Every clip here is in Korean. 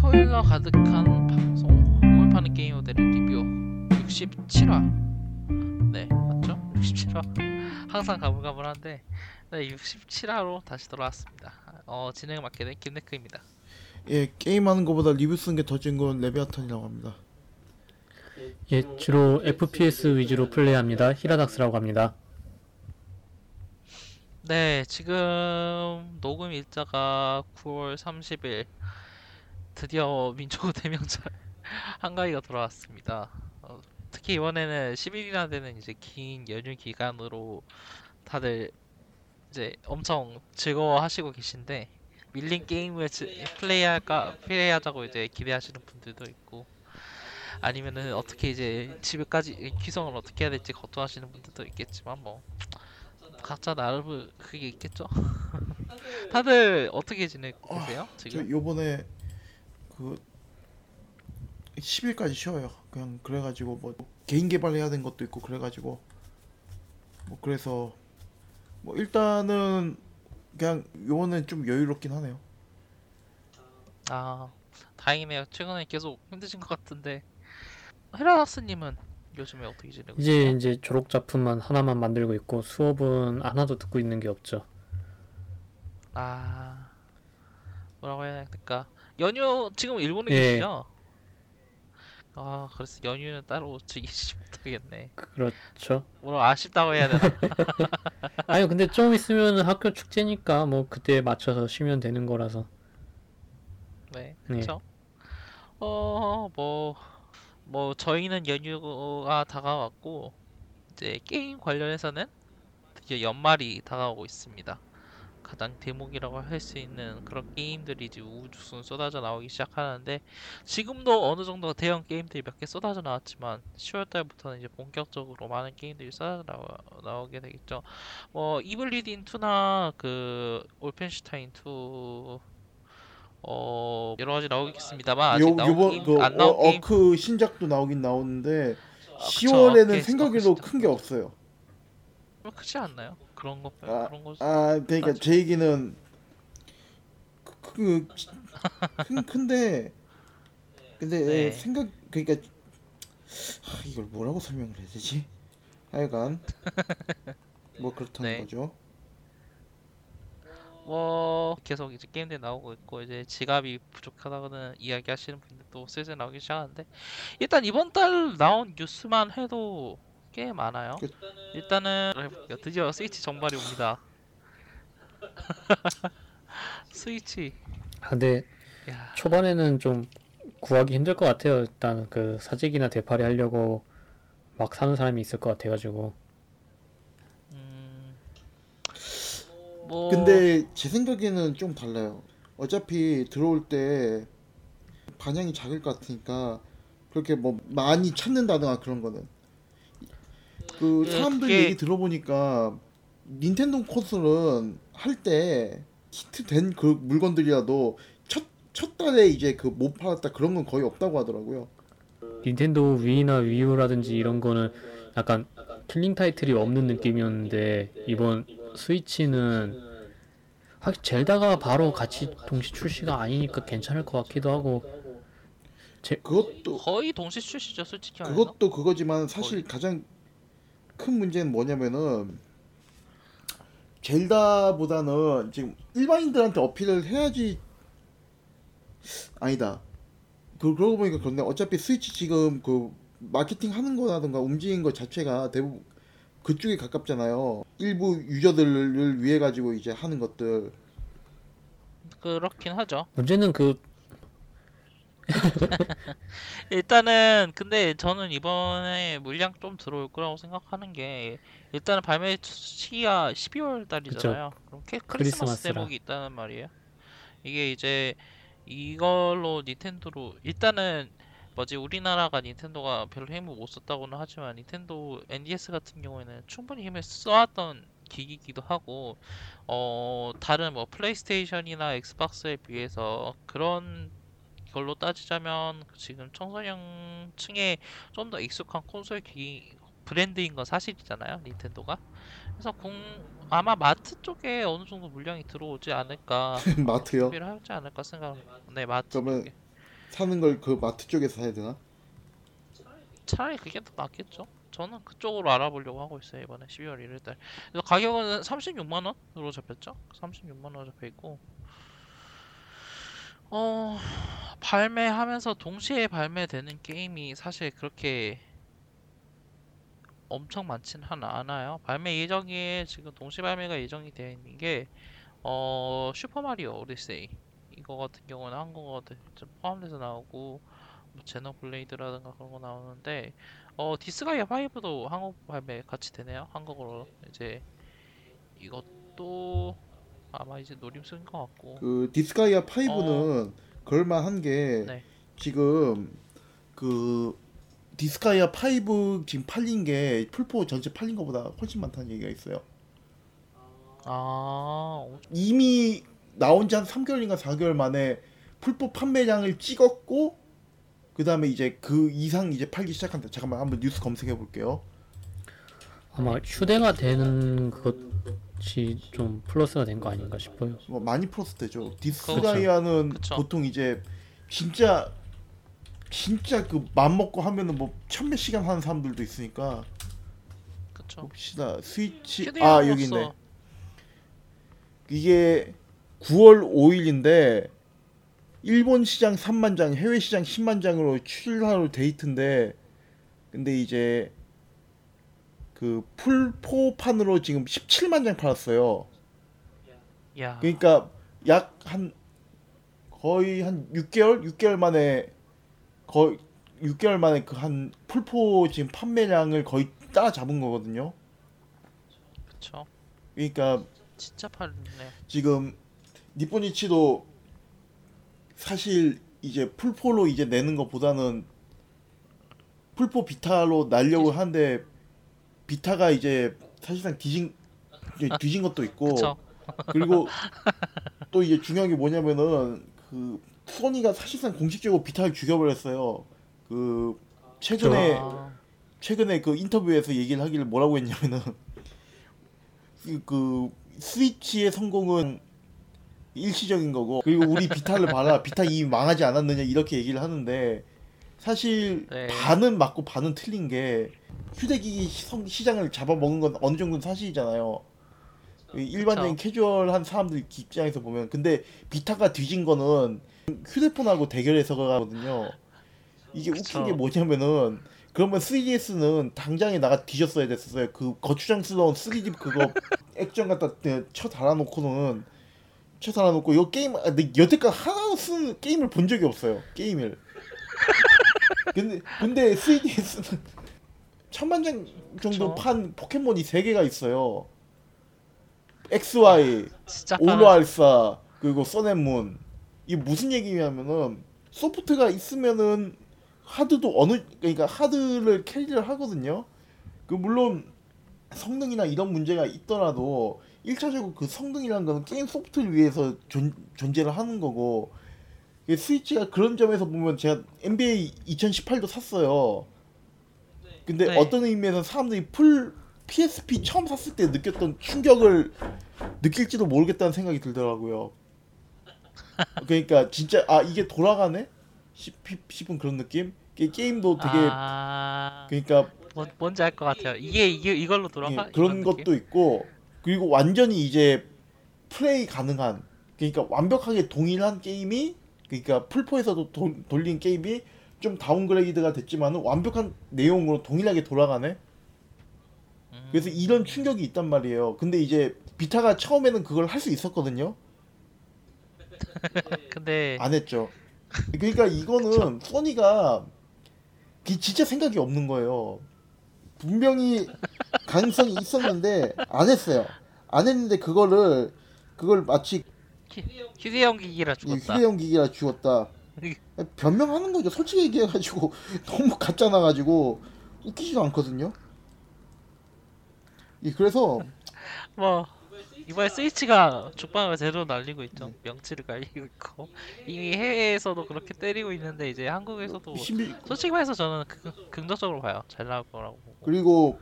스포일러 가득한 방송 몸을 파는 게임 모델의 리뷰 67화 네 맞죠? 67화 항상 가물가물한데 네 67화로 다시 돌아왔습니다 어 진행을 맡게 된 김네크입니다 예, 게임하는 것보다 리뷰 쓰는 게 더 즐거운 레비아탄이라고 합니다. 예, 주로 FPS 위주로 플레이합니다. 히라닥스라고 합니다. 네 지금 녹음 일자가 9월 30일 드디어 민초구 대명절 한가위가 돌아왔습니다 어, 특히 이번에는 10일이나 되는 이제 긴 연휴 기간으로 다들 이제 엄청 즐거워하시고 계신데 밀린 게임을 지- 플레이할까 플레이하자고 이제 기대하시는 분들도 있고 아니면은 어떻게 이제 집에까지 귀성을 어떻게 해야 될지 걱정하시는 분들도 있겠지만 뭐 각자 나름 그게 있겠죠. 다들 어떻게 지내고 계세요 저 지금? 요번에 그 10일까지 쉬어요. 그냥 그래가지고 뭐 개인 개발해야 되는 것도 있고 그래가지고 뭐 그래서 뭐 일단은 그냥 요번엔 좀 여유롭긴 하네요. 아 다행이네요. 최근에 계속 힘드신 것 같은데 헤라스님은 요즘에 어떻게 지내고 이제 계세요? 이제 졸업 작품만 하나만 만들고 있고 수업은 하나도 듣고 있는 게 없죠. 아 뭐라고 해야 될까? 연휴 지금 일본에 예. 계시죠? 아 그래서 연휴는 따로 즐기시지 못하겠네. 그렇죠. 뭐라 아쉽다고 해야 되나? 아니 근데 좀 있으면 학교 축제니까 뭐 그때 맞춰서 쉬면 되는 거라서. 네, 네. 그쵸? 어, 뭐, 뭐, 저희는 연휴가 다가왔고, 이제 게임 관련해서는 드디어 연말이 다가오고 있습니다. 가장 대목이라고 할 수 있는 그런 게임들이 이제 우후죽순 쏟아져 나오기 시작하는데, 지금도 어느 정도 대형 게임들이 몇 개 쏟아져 나왔지만, 10월 달부터는 이제 본격적으로 많은 게임들이 쏟아져 나오, 나오게 되겠죠. 뭐, 이블리딘 2나 그, 올펜슈타인 2, 어 여러 가지 나오겠습니다만 아직 요 나온 요번 그 안 나온 어, 게임 어크 신작도 나오긴 나오는데 아, 그쵸. 10월에는 어깨 생각외로 스토커 큰게 없어요. 뭐 크지 않나요? 그런 거 아, 그런 거 아 그러니까 제 얘기는 그, 그 큰, 큰데 근데 네. 생각 그러니까 아, 이걸 뭐라고 설명을 해야 되지? 하여간 뭐 그렇다는 네. 거죠. 뭐 계속 이제 게임들 나오고 있고 이제 지갑이 부족하다고는 이야기하시는 분들도 슬슬 나오기 시작하는데 일단 이번 달 나온 뉴스만 해도 꽤 많아요. 그- 일단은 해볼게요. 드디어 스위치 정발이 옵니다. 스위치. 아, 근데 야, 초반에는 좀 구하기 힘들 것 같아요. 일단 그 사재기나 대파리 하려고 막 사는 사람이 있을 것 같아가지고. 음, 뭐 근데 제 생각에는 좀 달라요. 어차피 들어올 때 반향이 작을 것 같으니까 그렇게 뭐 많이 찾는다든가 그런 거는 그 예, 사람들 그게- 얘기 들어보니까 닌텐도 콘솔은 할 때 히트된 그 물건들이라도 첫, 첫 달에 이제 그 못 팔았다 그런 건 거의 없다고 하더라고요. 닌텐도 Wii나 Wii U라든지 이런 거는 약간 killing 타이틀이 없는 느낌이었는데 이번 스위치는 확 젤다가 바로 같이 동시 출시가 아니니까 괜찮을 것 같기도 하고 그것도 거의 동시 출시죠, 솔직히 말해서. 그것도 그거지만 사실 가장 큰 문제는 뭐냐면은 젤다보다는 지금 일반인들한테 어필을 해야지 아니다. 그 그러고 보니까 그런데 어차피 스위치 지금 그 마케팅 하는 거라든가 움직이는 것 자체가 대부분 그쪽에 가깝잖아요. 일부 유저들을 위해 가지고 이제 하는 것들. 그렇긴 하죠. 문제는 그 일단은 근데 저는 이번에 물량 좀 들어올 거라고 생각하는 게 일단은 발매 시기가 12월 달이잖아요. 그럼 캐, 크리스마스. 대목이 있다는 말이에요. 이게 이제 이걸로 닌텐도로 일단은 뭐지 우리나라가 닌텐도가 별로 힘을 못 썼다고는 하지만 닌텐도 NDS 같은 경우에는 충분히 힘을 써왔던 기기이기도 하고 어 다른 뭐 플레이스테이션이나 엑스박스에 비해서 그런 걸로 따지자면 지금 청소년층에 좀 더 익숙한 콘솔 기기 브랜드인 건 사실이잖아요, 닌텐도가. 그래서 공 아마 마트 쪽에 어느 정도 물량이 들어오지 않을까 마트요. 준비를 하지 않을까 생각. 네, 마트 그러면 쪽에. 사는 걸 그 마트 쪽에서 사야 되나? 차라리 그게 더 낫겠죠? 저는 그쪽으로 알아보려고 하고 있어요 이번에 12월 1일달. 그래서 가격은 36만 원으로 잡혔죠? 36만 원 잡혀 있고. 어 발매하면서 동시에 발매되는 게임이 사실 그렇게 엄청 많진 한 않아요. 발매 예정이 지금 동시 발매가 예정이 되어 있는 게 어 슈퍼 마리오 오디세이 이거 같은 경우는 한국어가 좀 포함돼서 나오고 뭐 제노블레이드라든가 그런 거 나오는데 어 디스가이아 5도 한국 발매 같이 되네요. 한국어로 이제 이것도 아마 이제 노림수인 것 같고 그 디스가이아 5는 그럴만한 게 네. 지금 그 디스가이아 5 지금 팔린 게 플포 전체 팔린 것보다 훨씬 많다는 얘기가 있어요. 아 이미 나온 지 한 3개월인가 4개월 만에 풀포 판매량을 찍었고 그 다음에 이제 그 이상 이제 팔기 시작한다. 잠깐만 한번 뉴스 검색해 볼게요. 아마 휴대가 되는 것이 좀 플러스가 된 거 아닌가 싶어요. 뭐 많이 플러스 되죠. 디스가이아는 그쵸. 보통 이제 진짜 진짜 그 맘 먹고 하면은 뭐 천몇 시간 하는 사람들도 있으니까 그쵸. 봅시다. 스위치 아 여기 있네. 이게 9월 5일인데 일본 시장 3만 장, 해외 시장 10만 장으로 출하로 데이트인데 근데 이제 그 풀포판으로 지금 17만 장 팔았어요. 야 그러니까 약 한 거의 한 6개월, 6개월 만에 거의 6개월 만에 그 한 풀포 지금 판매량을 거의 따라잡은 거거든요. 그쵸. 그러니까 진짜 팔네. 지금 니포니치도 사실 이제 풀포로 이제 내는 것보다는 풀포 비타로 날려고 하는데 비타가 이제 사실상 뒤진 뒤진 것도 있고. 그리고 또 이제 중요한 게 뭐냐면은 그 소니가 사실상 공식적으로 비타를 죽여버렸어요. 그 최근에 아, 최근에 그 인터뷰에서 얘기를 하기를 뭐라고 했냐면은 그, 그 스위치의 성공은 일시적인 거고 그리고 우리 비타를 봐라 비타 이미 망하지 않았느냐 이렇게 얘기를 하는데 사실 네. 반은 맞고 반은 틀린 게 휴대기기 시- 시장을 잡아먹은 건 어느 정도는 사실이잖아요. 일반적인 캐주얼한 사람들 입장에서 보면 근데 비타가 뒤진 거는 휴대폰하고 대결해서거든요. 이게 그쵸. 웃긴 게 뭐냐면은 그러면 3DS는 당장에 나가 뒤졌어야 됐었어요. 그 거추장스러운 3D 그거 액정 갖다 네, 쳐 달아놓고는 쳐 달아놓고 이 게임 아, 여태까지 하나도 쓴 게임을 본 적이 없어요. 게임을. 근데 근데 3DS는 천만 장 정도 그쵸. 판 포켓몬이 세 개가 있어요. XY, 진짜 팔. 오루알사 그리고 Sun and Moon 이게 무슨 얘기냐면은 소프트가 있으면은 하드도 어느 그러니까 하드를 carry를 하거든요. 그 물론 성능이나 이런 문제가 있더라도 1차적으로 그 성능이라는 거는 게임 소프트를 위해서 존, 존재를 하는 거고 이 스위치가 그런 점에서 보면 제가 NBA 2018도 샀어요. 근데 네. 어떤 의미에서 사람들이 풀 PSP 처음 샀을 때 느꼈던 충격을 느낄지도 모르겠다는 생각이 들더라고요. 그러니까 진짜 아 이게 돌아가네 싶, 싶은 그런 느낌. 게- 게임도 되게 아, 그러니까 뭔, 뭔지 알 것 같아요. 이게 이게 이걸로 돌아가? 예, 그런 것도 느낌? 있고 그리고 완전히 이제 플레이 가능한 그러니까 완벽하게 동일한 게임이 그러니까 풀포에서도 도, 돌린 게임이 좀 다운그레이드가 됐지만은 완벽한 내용으로 동일하게 돌아가네. 음, 그래서 이런 충격이 있단 말이에요. 근데 이제 비타가 처음에는 그걸 할 수 있었거든요. 근데 안 했죠. 그러니까 이거는 소니가 그 진짜 생각이 없는 거예요. 분명히 가능성이 있었는데 안 했어요. 안 했는데 그거를 그걸 마치 휴대용 기기라 이 죽었다. 휴대용 기기라 죽었다. 변명하는 거죠. 솔직히 얘기해가지고 너무 가짜 나가지고 웃기지도 않거든요. 예, 그래서 뭐 이번에 스위치가 죽방을 제대로 날리고 있죠. 명치를 갈리고 있고 이미 해외에서도 그렇게 때리고 있는데 이제 한국에서도 신비 솔직히 말해서 저는 그, 긍정적으로 봐요. 잘 나올 거라고 보고. 그리고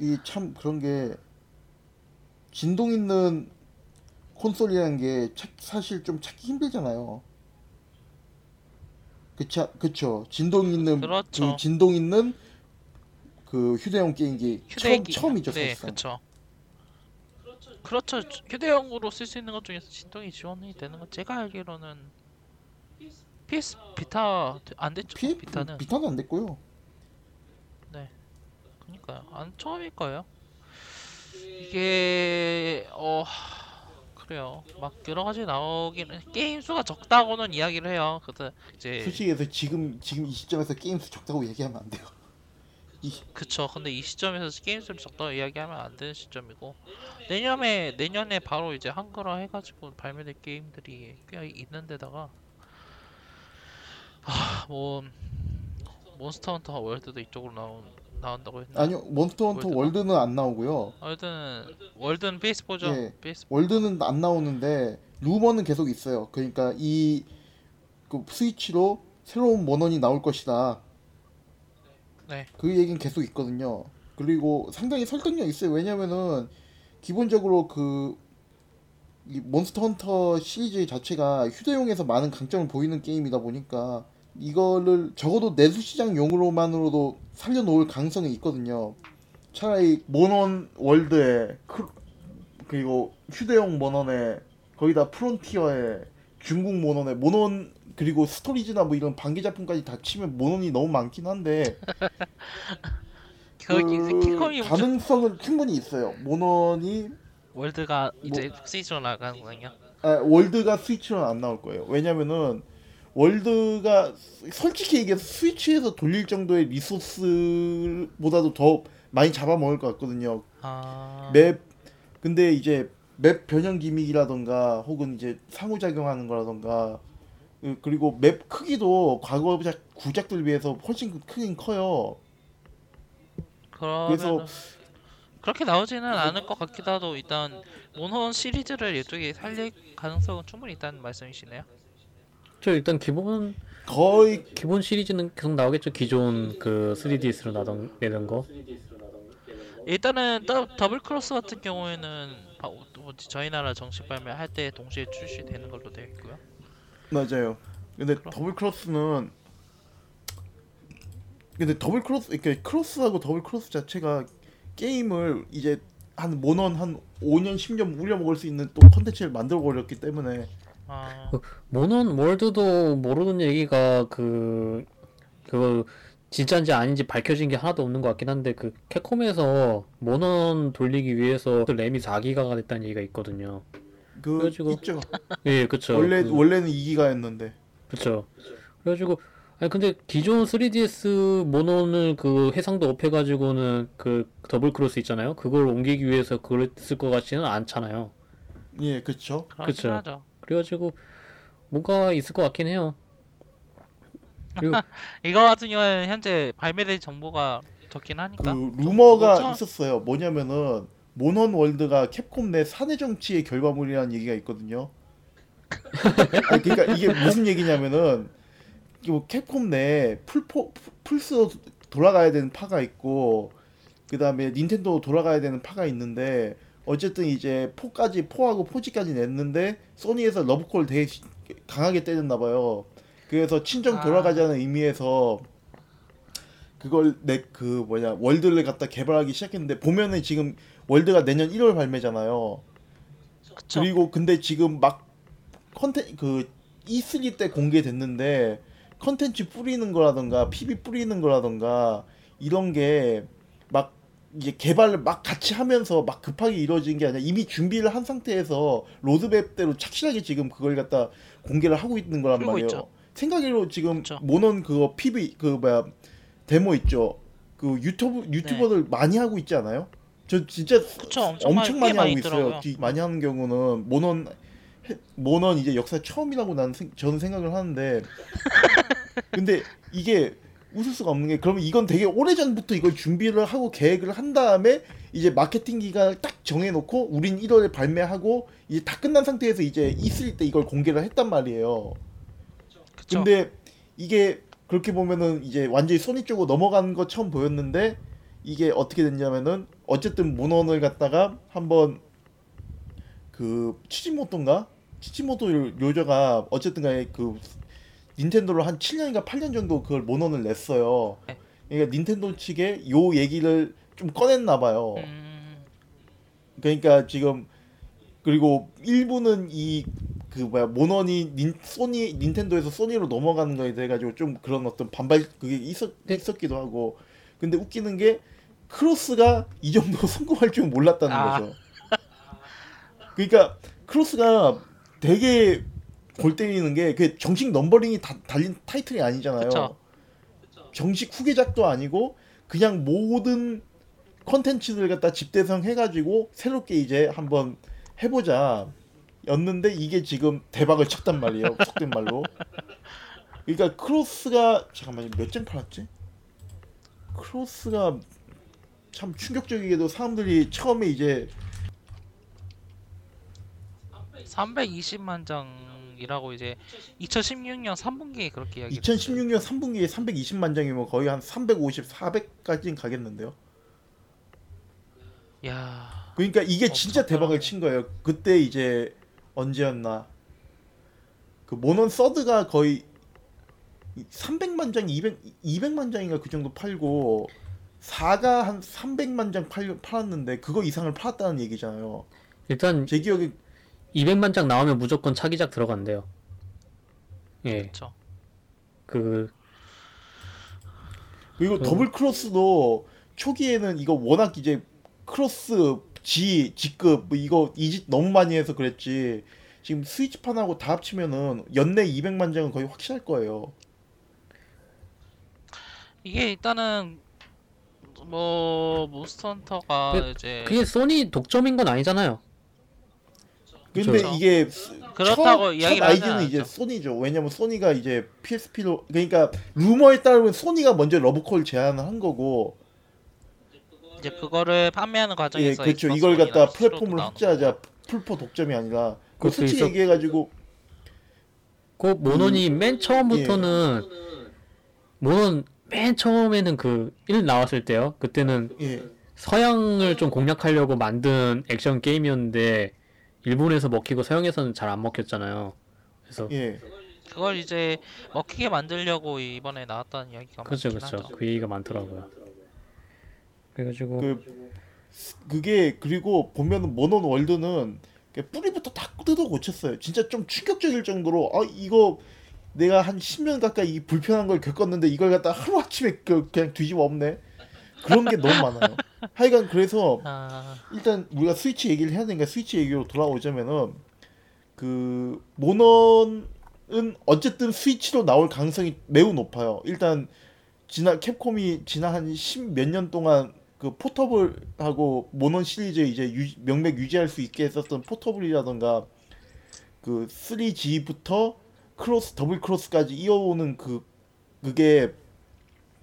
이 참 그런 게 진동 있는 콘솔이라는 게 찾- 사실 좀 찾기 힘들잖아요. 그쵸 그쵸 진동 있는 그렇죠. 그 진동 있는 그 휴대용 게임기 휴대기 처음 처음이죠 네, 사실상. 그렇죠. 그렇죠. 휴대용으로 쓸 수 있는 것 중에서 진동이 지원이 되는 건 제가 알기로는 PS 비타 안 됐죠. 피 비타는 비타는 안 됐고요. 그러니까요. 안 처음일 거예요. 이게 어 그래요. 막 여러 가지 나오기는 게임 수가 적다고는 이야기를 해요. 그래서 이제 솔직히 해서 지금 지금 이 시점에서 게임 수 적다고 얘기하면 안 돼요. 그쵸. 근데 이 시점에서 게임 수를 적다고 이야기하면 안 되는 시점이고 내년에 내년에 바로 이제 한글화 해가지고 발매될 게임들이 꽤 있는데다가 아 뭐 몬스터 헌터 월드도 이쪽으로 나온 나온다고 했나? 아니요 몬스터 헌터 월드가? 월드 는 안 나오고요. 월드는 월드는 PS포죠. 예. 페이스 월드는 안 나오는데 루머는 계속 있어요. 그러니까 이 그 스위치로 새로운 모넌이 나올 것이다. 네. 그 얘기는 계속 있거든요. 그리고 상당히 설득력 있어요. 왜냐면은 기본적으로 그이 몬스터 헌터 시리즈 자체가 휴대용에서 많은 강점을 보이는 게임이다 보니까 이거를 적어도 내수 시장용으로만으로도 살려놓을 가능성이 있거든요. 차라리 모넌 월드에 크- 그리고 휴대용 모넌에 거기다 프론티어에 중국 모넌에 모넌 그리고 스토리즈나 뭐 이런 방계 작품까지 다 치면 모넌이 너무 많긴 한데 그 가능성은 충분히 있어요. 모넌이 월드가 뭐 이제 스위치로 나가는군요. 아, 월드가 스위치로는 안 나올 거예요. 왜냐면은 월드가 솔직히 얘기해서 스위치에서 돌릴 정도의 resource보다도 더 많이 잡아먹을 것 같거든요. 아 map 근데 이제 map 변형 gimmick이라던가 혹은 이제 상호작용하는 거라던가 그- 그리고 map 크기도 과거 작 구작들 비해서 훨씬 크긴 커요. 그러면 그래서- 그렇게 나오지는 않을 것 같기도 해도 일단 모넌 시리즈를 이쪽에 살릴 가능성은 충분히 있다는 말씀이시네요. 저 일단 기본 거의 기본 시리즈는 계속 나오겠죠. 기존 그 3DS로 나던 내던 거. 일단은 더, 더블 크로스 같은 경우에는 뭐지, 저희 나라 정식 발매할 때 동시에 출시되는 걸로 되어 있고요. 맞아요. 근데 그럼. 더블 크로스는 근데 더블 크로스 이렇게 크로스하고 더블 크로스 자체가 게임을 이제 한 모넌 한 5년 10년 우려 먹을 수 있는 또 컨텐츠를 만들어 버렸기 때문에 아, 모넌 월드도 모르는 얘기가 그 그거 진짜인지 아닌지 밝혀진 게 하나도 없는 것 같긴 한데 그 캡콤에서 모넌 돌리기 위해서 램이 4기가가 됐다는 얘기가 있거든요. 그 그래가지고 있죠. 예, 그쵸. 원래 그, 원래는 2기가였는데 그쵸. 그래가지고 아니 근데 기존 3DS 모넌을 그 해상도 up해가지고는 그 더블 크로스 있잖아요. 그걸 옮기기 위해서 그걸 쓸것 같지는 않잖아요. 예, 그렇죠. 하죠. 그래가지고 뭔가 있을 것 같긴 해요. 그리고 이거 같은 경우에는 현재 발매된 정보가 적긴 그 하니까 루머가 좀- 있었어요. 뭐냐면은 모넌 월드가 캡콤 내 사내 정치의 결과물이라는 얘기가 있거든요. 아니, 그러니까 이게 무슨 얘기냐면은 뭐 캡콤 내 플포 플스로 돌아가야 되는 파가 있고 그 다음에 닌텐도 돌아가야 되는 파가 있는데 어쨌든 이제 포까지 포하고 포지까지 냈는데 소니에서 러브콜 되게 시- 강하게 때렸나 봐요. 그래서 친정 아. 돌아가자는 의미에서 그걸 내 그 뭐냐 월드를 갖다 개발하기 시작했는데 보면은 지금 월드가 내년 1월 발매잖아요. 그쵸. 그리고 근데 지금 막 컨텐 그 E3 때 공개됐는데 컨텐츠 뿌리는 거라던가 PB 뿌리는 거라던가 이런 게 막 이제 개발을 막 같이 하면서 막 급하게 이루어진 게 아니라 이미 준비를 한 상태에서 로드맵대로 착실하게 지금 그걸 갖다 공개를 하고 있는 거란 말이에요. 있죠. 생각으로 지금 그쵸. 모넌 그거 PB 그 뭐야 데모 있죠. 그 유튜브 유튜버들 많이 하고 있지 않아요? 저 진짜 그쵸. 엄청, 엄청 많이 꽤 하고. 있어요. 뒤- 많이 하는 경우는 모넌 해- 모넌 이제 역사 처음이라고 나는 생, 저는 생각을 하는데 근데 이게 웃을 수가 없는 게 그러면 이건 되게 오래 전부터 이걸 준비를 하고 계획을 한 다음에 이제 마케팅 기간을 딱 정해놓고 우린 1월에 발매하고 이제 다 끝난 상태에서 이제 E3 때 이걸 공개를 했단 말이에요. 그쵸. 근데 이게 그렇게 보면은 이제 완전히 소니 쪽으로 넘어간 것처럼 보였는데 이게 어떻게 됐냐면은 어쨌든 모넌을 갖다가 한번 그 치지모토인가 치지모토 요- 요저가 어쨌든 간에 그 닌텐도로 한 7년인가 8년 정도 그걸 모논을 냈어요. 네. 그러니까 닌텐도 측에 요 얘기를 좀 꺼냈나 봐요. 음, 그러니까 지금 그리고 일부는 이 그 뭐야 모넌이 닌, 소니 닌텐도에서 소니로 넘어가는 거에 대해 가지고 좀 그런 어떤 반발 그게 있었 네. 있었기도 하고 근데 웃기는 게 크로스가 이 정도 성공할 줄 몰랐다는 아. 거죠. 그러니까 크로스가 되게 골 때리는 게 그 정식 numbering이 다 달린 타이틀이 아니잖아요. 그쵸. 정식 후계작도 아니고 그냥 모든 컨텐츠들 갖다 집대성 해가지고 새롭게 이제 한번 해보자 였는데 이게 지금 대박을 쳤단 말이에요 속된 말로 그러니까 크로스가 잠깐만요 몇장 팔았지? 크로스가 참 충격적이게도 사람들이 처음에 이제 320만 장 이라고 이제 2016년 3분기에 그렇게 이야기를 2016년 3분기에 320만 장이면 거의 한 350, 400까지는 가겠는데요. 야, 그러니까 이게 진짜 대박을 친 거예요. 그때 이제 언제였나? 그 모넌 서드가 거의 300만 장, 200 200만 장인가 그 정도 팔고 4가 한 300만 장 팔, 팔았는데 그거 이상을 팔았다는 얘기잖아요. 일단 제 기억에 200만 장 나오면 무조건 차기작 들어간대요. 예, 그쵸. 그 그리고 그- 더블 크로스도 초기에는 이거 워낙 이제 크로스 G G급 뭐 이거 이짓 너무 많이 해서 그랬지. 지금 스위치판하고 다 합치면은 연내 200만 장은 거의 확실할 거예요. 이게 일단은 뭐 몬스터 헌터가 그- 이제 그게 소니 독점인 건 아니잖아요. 근데 그쵸. 이게 그렇다고 첫, 이야기를 첫 아이디는 이제. 소니죠. 왜냐면 소니가 이제 PSP로 그러니까 루머에 따르면 소니가 먼저 러브콜 제안을 한 거고 이제 그거를 판매하는 예 과정에서 그렇죠. 엑스박스 이걸 갖다 플랫폼을 확대하자 플포 독점이 아니라 그 솔직히 있었- 얘기해 가지고 그 모넌이 맨 처음부터는 모넌 맨 처음에는 그 1 나왔을 때요. 그때는 예 서양을 좀 공략하려고 만든 액션 게임이었는데 일본에서 먹히고 서양에서는 잘 안 먹혔잖아요. 그래서 예. 그걸 이제 먹히게 만들려고 이번에 나왔다는 이야기가 그렇죠, 그렇죠. 하죠. 그 얘기가 많더라고요. 그래가지고 그 그게 그리고 보면은 모논 월드는 뿌리부터 다 뜯어 고쳤어요. 진짜 좀 충격적일 정도로 아 이거 내가 한 10년 가까이 이 불편한 걸 겪었는데 이걸 갖다 하루 아침에 그- 그냥 뒤집어 엎네. 그런 게 너무 많아요. 하여간 그래서 아, 일단 우리가 스위치 얘기를 해야 되니까 스위치 얘기로 돌아오자면은 그 모넌은 어쨌든 스위치로 나올 가능성이 매우 높아요. 일단 지난 캡콤이 지난 한 십 몇 년 동안 그 포터블하고 모넌 시리즈 이제 유, 명맥 유지할 수 있게 했었던 포터블이라던가 그 3G부터 크로스 더블 크로스까지 이어오는 그 그게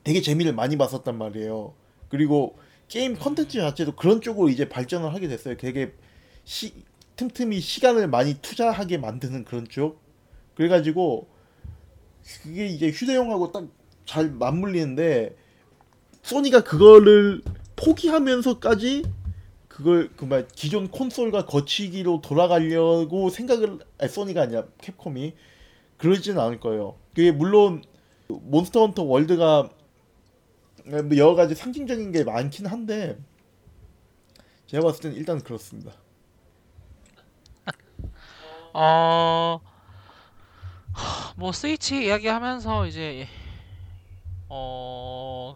되게 재미를 많이 봤었단 말이에요. 그리고 게임 컨텐츠 자체도 그런 쪽으로 이제 발전을 하게 됐어요. 되게 시, 틈틈이 시간을 많이 투자하게 만드는 그런 쪽. 그래가지고 그게 이제 휴대용하고 딱 잘 맞물리는데 소니가 그거를 포기하면서까지 그걸 그 말 기존 콘솔과 거치기로 돌아가려고 생각을 아니, 소니가 아니라 캡콤이 그러지는 않을 거예요. 그게 물론 몬스터 헌터 월드가 뭐 여러 가지 상징적인 게 많긴 한데 제가 봤을 때는 일단 그렇습니다. 어, 하, 뭐 스위치 이야기하면서 이제 어,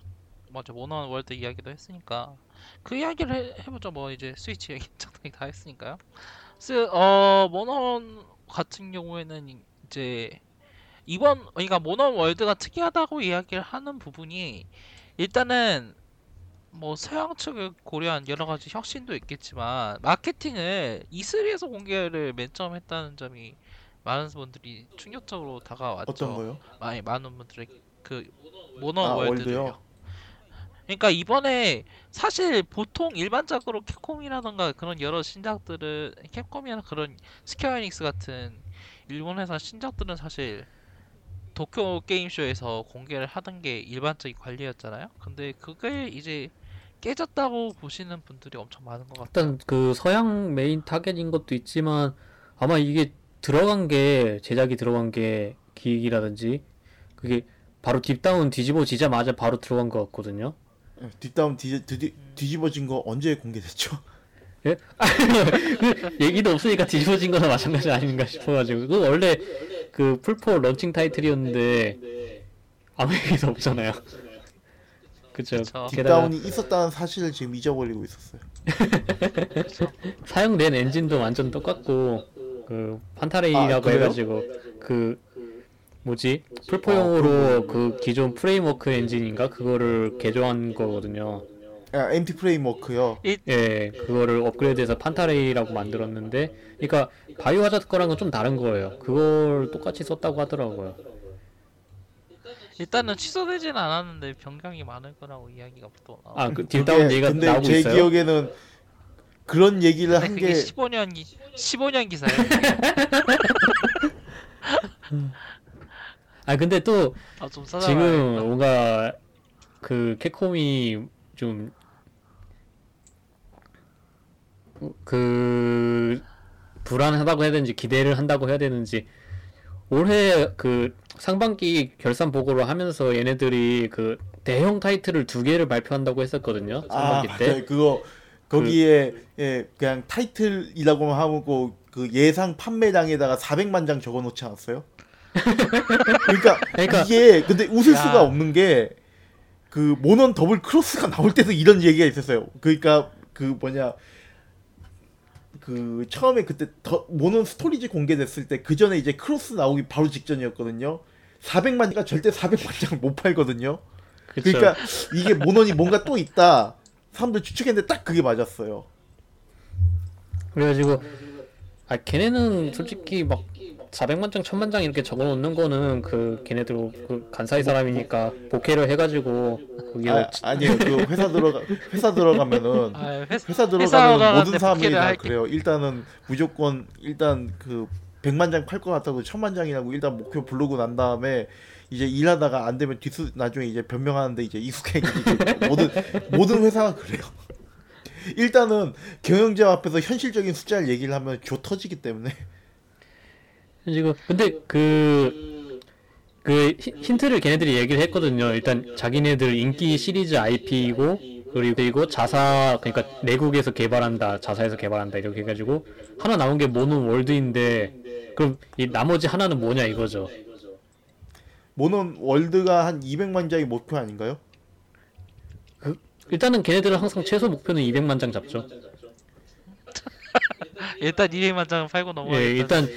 맞아 모넌 월드 이야기도 했으니까 그 이야기를 해, 해보죠. 뭐 이제 스위치 얘기 적당히 다 했으니까요. 스, 어, 모넌 같은 경우에는 이제 이번 그러니까 모넌 월드가 특이하다고 이야기를 하는 부분이 일단은 뭐 서양 측을 고려한 여러 가지 혁신도 있겠지만 마케팅을 E3에서 공개를 맨 처음 했다는 점이 많은 분들이 충격적으로 다가왔죠. 어떤 거요? 많이 많은 분들의 그 모넌 아. 월드요. 그러니까 이번에 사실 보통 일반적으로 캡콤이라던가 그런 여러 신작들은 캡콤이나 그런 스퀘어 에닉스 같은 일본 회사 신작들은 사실 도쿄 게임쇼에서 공개를 하던 게 일반적인 관례였잖아요. 근데 그게 이제 깨졌다고 보시는 분들이 엄청 많은 것 같아요. 일단 그 서양 메인 타겟인 것도 있지만 아마 이게 들어간 게 제작이 들어간 게 기획이라든지 그게 바로 딥다운 뒤집어지자마자 바로 들어간 것 같거든요. 예, 딥다운 뒤, 뒤, 뒤집어진 거 언제 공개됐죠? 그 얘기도 없으니까 뒤집어진 거나 마찬가지 아닌가 싶어가지고 그 원래 그 플포 런칭 타이틀이었는데 아무 얘기도 없잖아요. 그쵸. 딥다운이 있었다는 사실을 지금 잊어버리고 있었어요. 사용된 엔진도 완전 똑같고 그 판타레이라고 아? 해가지고 그 뭐지 플포용으로 그 기존 framework 엔진인가 그거를 개조한 거거든요. 아, MT 프레임워크요. 예, 그거를 업그레이드해서 판타레이라고 만들었는데, 그러니까 바이오 하자드 거랑은 좀 다른 거예요. 그걸 똑같이 썼다고 하더라고요. 일단은 취소되진 않았는데 변경이 많을 거라고 이야기가 또 나와. 아, 그 딜다운 얘기가 근데 나오고 제 있어요. 기억에는 그런 얘기를 한 그게 게 15년 기 15년 기사예요. 아, 근데 또 아좀 지금. 뭔가 그 캡콤이 좀 그 불안하다고 해야 되는지 기대를 한다고 해야 되는지 올해 그 상반기 결산 보고를 하면서 얘네들이 그 대형 타이틀을 두 개를 발표한다고 했었거든요. 아, 상반기 때. 맞아요. 그거 거기에 예, 그냥 타이틀이라고 하고 그 예상 판매량에다가 400만 장 적어 놓지 않았어요? 그러니까, 그러니까- 이게 근데 웃을 야. 수가 없는 게 그 모넌 더블 크로스가 나올 때도 이런 얘기가 있었어요. 그러니까 그 뭐냐 그 처음에 그때 더 모넌 스토리즈 공개됐을 때 그 전에 이제 크로스 나오기 바로 직전이었거든요. 400만 장가 절대 400만 장을 못 팔거든요. 그쵸. 그러니까 이게 모넌이 뭔가 또 있다. 사람들 추측했는데 딱 그게 맞았어요. 그래가지고 아 걔네는 솔직히 막 400만 장, 1000만 장 이렇게 적어 놓는 거는 그 걔네들 그 간사이 사람이니까 복회를 해 가지고 거기에 아, 아니에요. 그 회사 들어가 회사 들어가면은 아, 회사, 회사 들어가면 모든 사람들이 다. 그래요. 일단은 무조건 일단 그 100만 장 팔 것 같아도 1000만 장이라고 일단 목표 부르고 난 다음에 이제 일하다가 안 되면 뒤수 나중에 이제 변명하는데 이제 익숙해지고 모든 모든 회사가 그래요. 일단은 경영자 앞에서 현실적인 숫자를 얘기를 하면 조 터지기 때문에 지금 근데 그, 그 힌- 힌트를 걔네들이 얘기를 했거든요. 일단 자기네들 인기 시리즈 IP이고 그리고 그리고 자사 그러니까 내국에서 개발한다, 자사에서 개발한다 이렇게 해가지고 하나 나온 게 모노 월드인데 그럼 이 나머지 하나는 뭐냐 이거죠. 모논 월드가 한 200만 장이 목표 아닌가요? 일단은 걔네들은 항상 최소 목표는 200만 장 잡죠. 일단 200만 장 팔고 넘어가. 예, 일단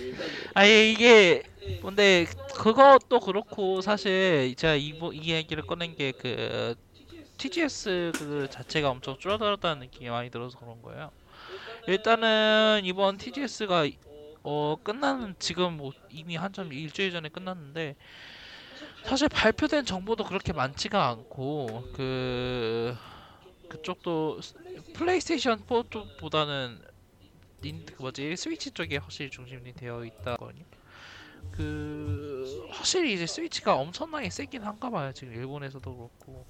아예 이게 근데 그것도 그렇고 사실 제가 이, 부- 이 얘기를 꺼낸 게 그 TGS 그 자체가 엄청 줄어들었다는 느낌이 많이 들어서 그런 거예요. 일단은 이번 TGS가 어 끝나는 지금 뭐 이미 한참 일주일 전에 끝났는데 사실 발표된 정보도 그렇게 많지가 않고 그 그쪽도 스- 플레이스테이션 4 쪽보다는 닌, 그 뭐지 스위치 쪽에 확실히 중심이 되어 있다거든요. 그 확실히 이제 스위치가 엄청나게 세긴 한가 봐요. 지금 일본에서도 그렇고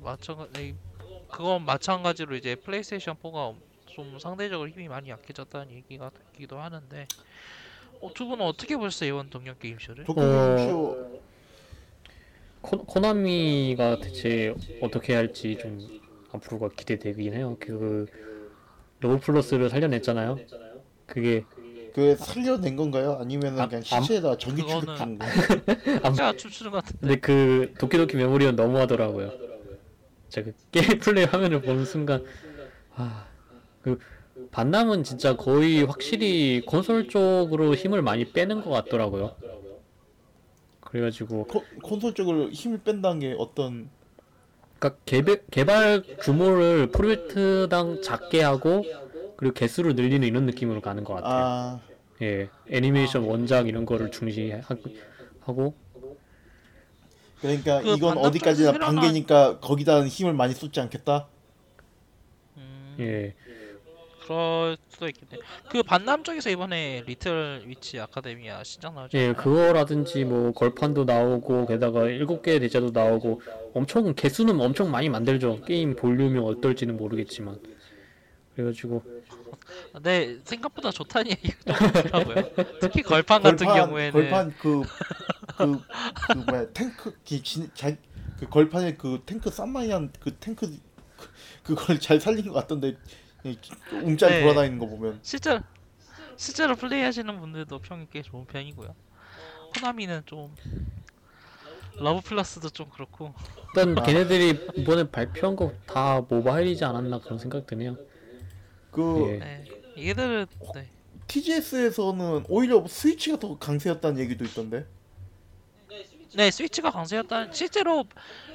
마찬가지 그건 마찬가지로 이제 플레이스테이션 4가 좀 상대적으로 힘이 많이 약해졌다는 얘기가 듣기도 하는데 어, 두 분은 어떻게 보셨어요 이번 도쿄 게임쇼를? 도쿄쇼 코, 코나미가 대체 어떻게 할지 좀 앞으로가 기대되긴 해요. 그 러브 플러스를 살려냈잖아요. 그게 그 살려낸 건가요? 아니면은 아, 그냥 암- 시체에다 전기 그거는- 준 건가요? 제가 춤추는 것 같은데 근데 그 도끼도끼 메모리는 너무하더라고요. 제가 그 게임 플레이 화면을 보는 순간 아그 반남은 진짜 거의 확실히 콘솔 쪽으로 힘을 많이 빼는 것 같더라고요. 그래가지고 코, 콘솔 쪽으로 힘을 뺀다는 게 어떤 그러니까 개발, 개발 규모를 프로젝트당 작게 하고 그리고 개수를 늘리는 이런 느낌으로 가는 것 같아요. 아 예, 애니메이션 원작 이런 거를 중시하고 그러니까 그 이건 어디까지나 반개니까 거기다 힘을 많이 쏟지 않겠다. 음, 예, 그럴 수도 있겠네. 그 반남 쪽에서 이번에 리틀 위치 아카데미아 신작 나오지 예? 그거라든지 뭐 걸판도 나오고 게다가 일곱 개의 대자도 나오고 엄청 개수는 엄청 많이 만들죠. 게임 볼륨이 어떨지는 모르겠지만 그래가지고 네 생각보다 좋다는 얘기가 좀 있더라고요. 특히 걸판 같은 경우에는 걸판 그그 그 뭐야 탱크 기, 진, 자, 그 걸판에 그 탱크 쌈마이한 그 탱크 그, 그걸 잘 살린 것 같던데 이- 움짤 네. 돌아다니는 거 보면 실제로 실제로 플레이하시는 분들도 평이 꽤 좋은 편이고요. 코나미는 좀 러브 플러스도 좀 그렇고 일단 아. 걔네들이 이번에 발표한 거 다 모바일이지 않았나 그런 생각 드네요. 그 예. 네. 얘들은 네. TGS에서는 오히려 스위치가 더 강세였다는 얘기도 있던데. 네 스위치가 강세였다는 실제로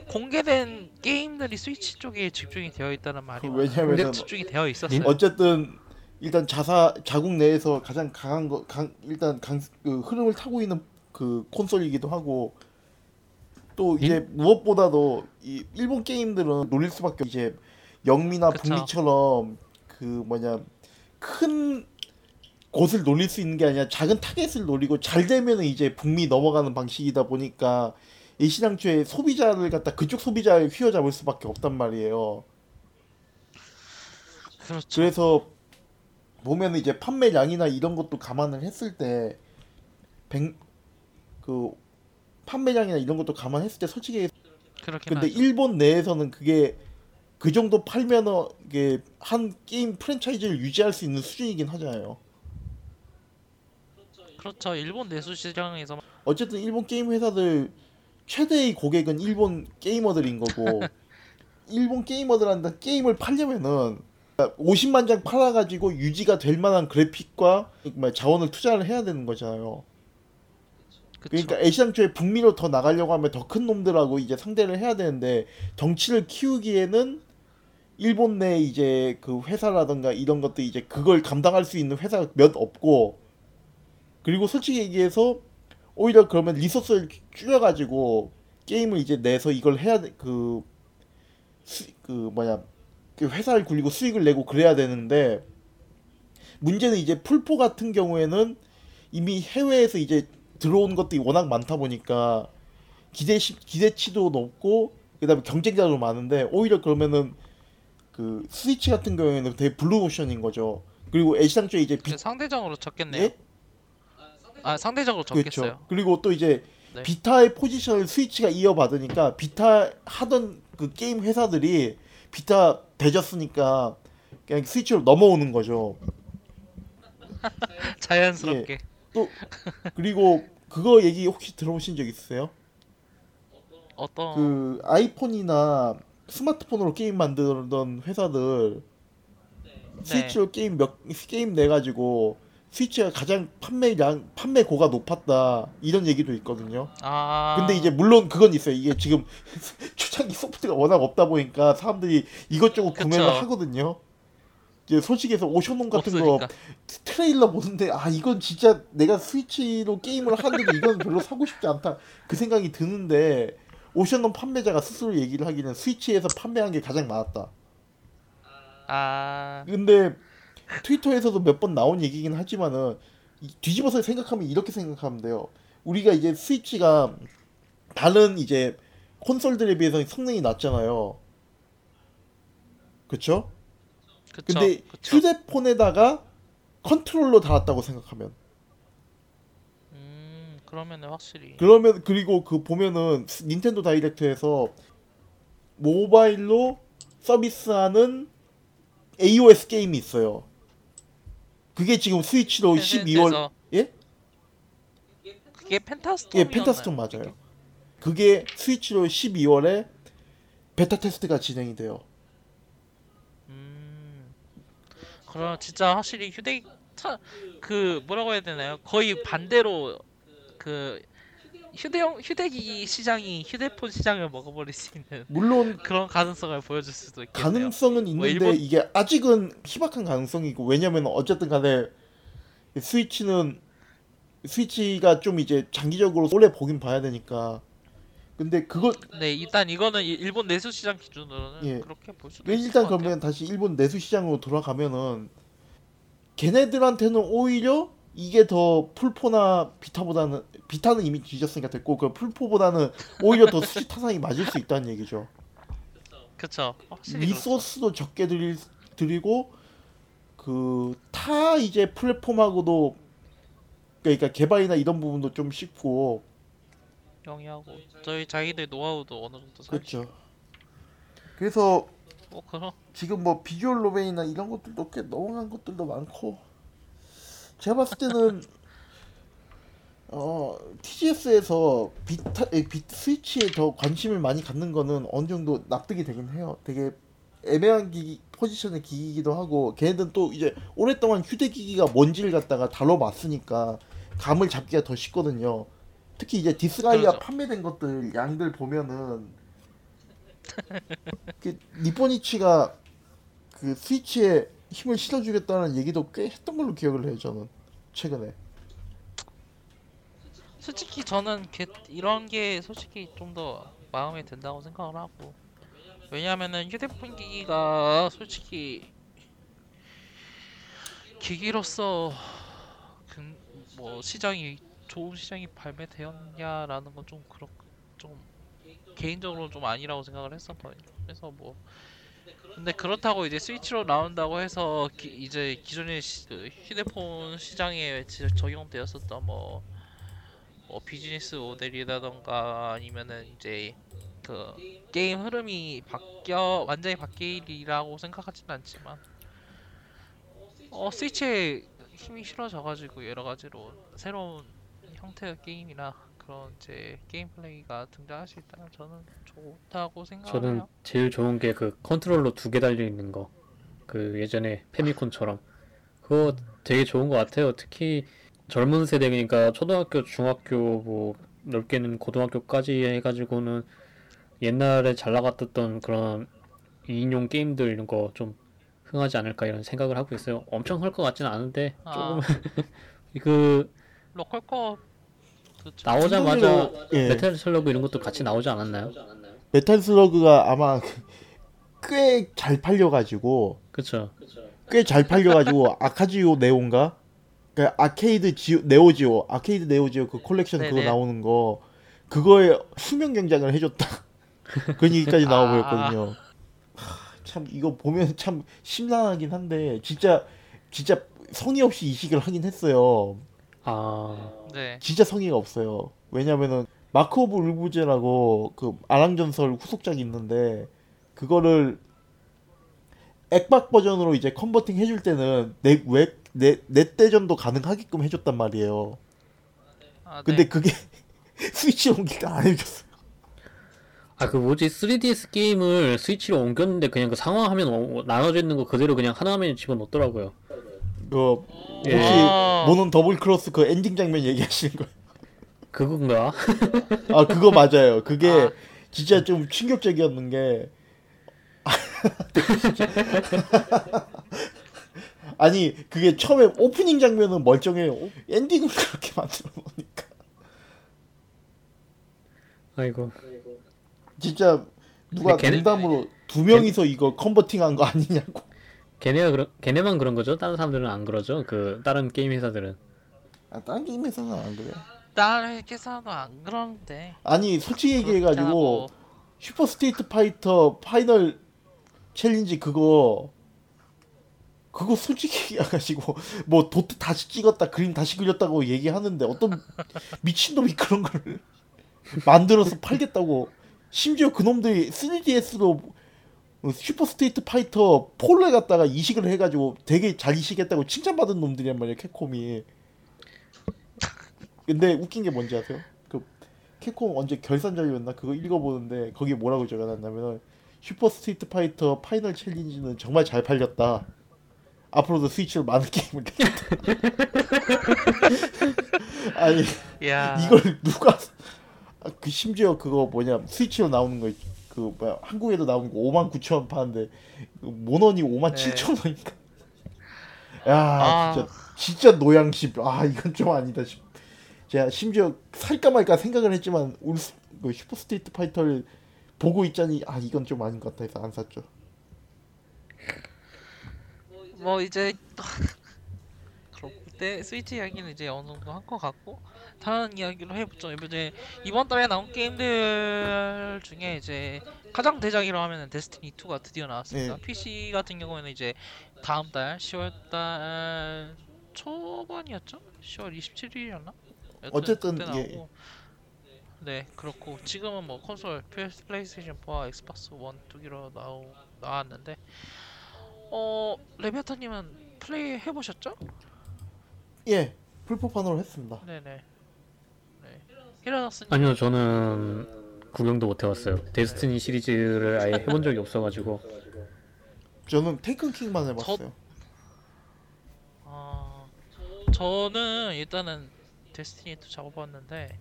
공개된 게임들이 스위치 쪽에 집중이 되어 있다는 말이. 왜냐면은 집중이 되어 있었어요. 어쨌든 일단 자사 자국 내에서 가장 강한 거 강, 일단 강, 그 흐름을 타고 있는 그 콘솔이기도 하고 또 이제 무엇보다도 이 일본 게임들은 노릴 수밖에 없- 이제 영미나 그쵸. 북미처럼 그 뭐냐 큰 곳을 노릴 수 있는 게 아니라 작은 타겟을 노리고 잘 되면은 이제 북미 넘어가는 방식이다 보니까 애시당초에 소비자를 갖다 그쪽 소비자에 휘어잡을 수밖에 없단 말이에요. 그렇죠. 그래서 보면 이제 판매량이나 이런 것도 감안을 했을 때, 백, 그 판매량이나 이런 것도 감안했을 때 솔직히 근데 하죠. 일본 내에서는 그게 그 정도 팔면은 이게 한 게임 프랜차이즈를 유지할 수 있는 수준이긴 하잖아요. 그렇죠. 일본 내수 시장에서 어쨌든 일본 게임 회사들 최대의 고객은 일본 게이머들인 거고 일본 게이머들한테 게임을 팔려면은 50만 장 팔아가지고 유지가 될 만한 그래픽과 뭐 자원을 투자를 해야 되는 거잖아요. 그쵸. 그러니까 애시장초에 북미로 더 나가려고 하면 더 큰 놈들하고 이제 상대를 해야 되는데 덩치를 키우기에는 일본 내 이제 그 회사라던가 이런 것도 이제 그걸 감당할 수 있는 회사가 몇 없고 그리고 솔직히 얘기해서 오히려 그러면 리소스를 줄여가지고 게임을 이제 내서 이걸 해야 돼- 그, 수, 그 뭐냐 그 회사를 굴리고 수익을 내고 그래야 되는데 문제는 이제 플포 같은 경우에는 이미 해외에서 이제 들어온 것들이 워낙 많다 보니까 기대 기대치도 높고 그다음에 경쟁자도 많은데 오히려 그러면은 그 스위치 같은 경우에는 되게 블루오션인 거죠. 그리고 애시당초에 이제 비, 그 상대적으로 적겠네요. 예? 아 상대적으로 적겠어요. 그렇죠. 그리고 또 이제 네. 비타의 포지션을 스위치가 이어받으니까 비타 하던 그 게임 회사들이 비타 되졌으니까 그냥 스위치로 넘어오는 거죠. 자연스럽게. 또 그리고 그거 얘기 혹시 들어보신 적 있으세요? 어떤 그 아이폰이나 스마트폰으로 게임 만들던 회사들 스위치로 게임 몇 게임 내 가지고 스위치가 가장 판매량 판매고가 높았다 이런 얘기도 있거든요. 아 근데 이제 물론 그건 있어요. 이게 지금 초창기 소프트가 워낙 없다 보니까 사람들이 이것저것 그쵸. 구매를 하거든요. 이제 솔직해서 오션홈 같은 없으니까. 거 트레일러 보는데 아 이건 진짜 내가 스위치로 게임을 하는데도 이건 별로 사고 싶지 않다 그 생각이 드는데 오션홈 판매자가 스스로 얘기를 하기는 스위치에서 판매한 게 가장 많았다. 아 근데 트위터에서도 몇 번 나온 얘기긴 하지만은 이- 뒤집어서 생각하면 이렇게 생각하면 돼요. 우리가 이제 스위치가 다른 이제 콘솔들에 비해서 성능이 낮잖아요. 그쵸? 그쵸. 근데 그쵸. 휴대폰에다가 컨트롤러 달았다고 생각하면 음 그러면은 확실히 그러면 그리고 그 보면은 스- 닌텐도 다이렉트에서 모바일로 서비스하는 AOS 게임이 있어요. 그게 지금 스위치로 12월 예? 그게 펜타스톰 예, 펜타스톤 맞아요. 그게 스위치로 12월에 베타 테스트가 진행이 돼요. 음 그럼 진짜 확실히 휴대 차, 그 뭐라고 해야 되나요? 거의 반대로 그 휴대용 휴대기기 시장이 휴대폰 시장을 먹어버릴 수 있는 물론 그런 가능성을 보여줄 수도 있겠네요. 가능성은 있는데 일본- 이게 아직은 희박한 가능성이고 왜냐면 어쨌든 간에 스위치는 스위치가 좀 이제 장기적으로 오래 보긴 봐야 되니까 근데 그거 네 일단 이거는 이- 일본 내수 시장 기준으로는 예. 그렇게 볼 수도 왜 있을 일단. 그러면 다시 일본 내수 시장으로 돌아가면은 걔네들한테는 오히려 이게 더 풀포나 비타보다는 비타는 이미 뒤졌으니까 됐고 그 플포보다는 오히려 더 수지 타산이 맞을 수 있다는 얘기죠. 그렇죠. 리소스도 적게 드릴, 드리고 그 타 이제 플랫폼하고도 그러니까 개발이나 이런 부분도 좀 쉽고 영위하고 저희 자기들 노하우도 어느 정도 살. 그렇죠. 그래서 뭐 그런 지금 뭐 visual novel이나 이런 것들도 꽤 넘어간 것들도 많고 제가 봤을 때는 어 TGS에서 비타 에, 비 스위치에 더 관심을 많이 갖는 거는 어느 정도 납득이 되긴 해요. 되게 애매한 기기 포지션의 기기이기도 하고 걔네들은 또 이제 오랫동안 휴대기기가 뭔지를 갖다가 다뤄봤으니까 감을 잡기가 더 쉽거든요. 특히 이제 디스가이아 그렇죠. 판매된 것들 양들 보면은 그 니포니치가 그 스위치에 힘을 실어주겠다는 얘기도 꽤 했던 걸로 기억을 해요 저는 최근에 솔직히 저는 게, 이런 게 솔직히 좀 더 마음에 든다고 생각을 하고 왜냐하면은 휴대폰 기기가 솔직히 기기로서 그, 뭐 시장이 좋은 시장이 발매되었냐라는 건 좀 그렇 좀 개인적으로 좀 아니라고 생각을 했었거든요. 그래서 뭐 근데 그렇다고 이제 스위치로 나온다고 해서 기, 이제 기존의 시, 그 휴대폰 시장에 지- 적용되었었던 뭐, 뭐 비즈니스 모델이라던가 아니면은 이제 그 게임 흐름이 바뀌어 완전히 바뀌리라고 생각하지는 않지만 어 스위치에 힘이 실어져가지고 여러 가지로 새로운 형태의 게임이나 그런 이제 게임 플레이가 등장할 수 있다면 저는 좋다고 생각을 저는. 제일 좋은 게 그 컨트롤러 두 개 달려 있는 거. 그 예전에 패미컴처럼. 그거 되게 좋은 것 같아요. 특히 젊은 세대니까 초등학교, 중학교, 뭐 넓게는 고등학교까지 해가지고는 옛날에 잘 나갔던 그런 2인용 게임들 이런 거 좀 흥하지 않을까 이런 생각을 하고 있어요. 엄청 흥할 것 같지는 않은데 아. 조금 그 local co-op. 나오자마자 예. 메탈 슬러그 이런 것도 같이 나오지 않았나요? 메탈 슬러그가 아마 꽤 잘 팔려가지고 그쵸. 꽤잘 팔려가지고 아카지오 네오인가 그 아케이드 지오 네오지오 아케이드 네오지오 그 그거 네네. 나오는 거 그거에 수명 연장을 해줬다 그런 얘기까지 나와 아. 보였거든요 하, 참 이거 보면 참 심란하긴 한데 진짜 진짜 성의 없이 이식을 하긴 했어요 아, 네. 진짜 성의가 없어요. 왜냐면은 마크 오브 울브스라고 그 아랑전설 후속작이 있는데 그거를 액박 버전으로 이제 converting 해줄 때는 내 왜 넷 대전도 가능하게끔 해줬단 말이에요. 아, 근데 네. 그게 스위치 옮기가 안 해줬어. 아그 뭐지 3DS 게임을 스위치로 옮겼는데 그냥 그 상황 화면 어- 나눠져 있는 거 그대로 그냥 하나 화면에 집어넣더라고요. 그 혹시 예. 아. 모넌 더블 크로스 그 엔딩 장면 얘기하시는 거예요? 그건가? 아 그거 맞아요. 그게 아. 진짜 좀 충격적이었는 게 아니 그게 처음에 오프닝 장면은 멀쩡해요. 엔딩은 그렇게 만들어 놓으니까 아이고. 진짜 누가 걔네- 농담으로 두 명이서 이거 converting한 거 아니냐고. 걔네가 그런 걔네만 그런 거죠? 다른 사람들은 안 그러죠? 그 다른 게임 회사들은. 아, 다른 게임에서는 안 그래. 다른 회사도 안 그러는데 아니 솔직히 얘기해가지고 슈퍼 스트리트 파이터 파이널 챌린지 그거 그거 솔직히 얘기해가지고 뭐 도트 다시 찍었다 그림 다시 그렸다고 얘기하는데 어떤 미친놈이 그런 걸 만들어서 팔겠다고 심지어 그놈들이 3DS로 슈퍼 스트리트 파이터 4를 갖다가 이식을 해가지고 되게 잘 이식했다고 칭찬받은 놈들이란 말이야 캡콤이 근데 웃긴 게 뭔지 아세요? 그 캡콤 언제 결산자료였나 그거 읽어보는데 거기에 뭐라고 적어놨냐면 슈퍼 스트리트 파이터 파이널 챌린지는 정말 잘 팔렸다. 앞으로도 스위치로 많은 게임을. 아니 야 이걸 누가 아, 그 심지어 그거 뭐냐 스위치로 나오는 거 그 뭐야 한국에도 나오는 거 5만 9천 원 파는데 그 모넌이 5만 네. 7천 원이니까 야 아. 진짜 진짜 노양심 아 이건 좀 아니다 싶 제가 심지어 살까 말까 생각을 했지만 울그 슈퍼 스트리트 파이터를 보고 있자니 아 이건 좀 아닌 것 같아 해서 안 샀죠 뭐 이제 그렇고 때 스위치 이야기는 이제 어느 정도 한 것 같고 다른 이야기로 해보죠. 이번에 이번 달에 나온 게임들 중에 이제 가장 대작이라고 하면은 데스티니 2가 드디어 나왔습니다. 네. PC 같은 경우에는 이제 다음 달 10월 달 초반이었죠? 10월 27일이었나? 어쨌든, 그때 예. 나오고 네 그렇고 지금은 뭐 콘솔 플레이스테이션 4, 엑스박스 1, 2기로 나오, 나왔는데 어 레비아타님은 플레이 해보셨죠? 예, 풀포판으로 했습니다. 네네. 네. 히라나스님 아니요, 저는 구경도 못 해봤어요. 데스티니 시리즈를 아예 해본 적이 없어가지고 저는 테이큰킹만 해봤어요. 아 저는 일단은 데스티니 2 잡아봤는데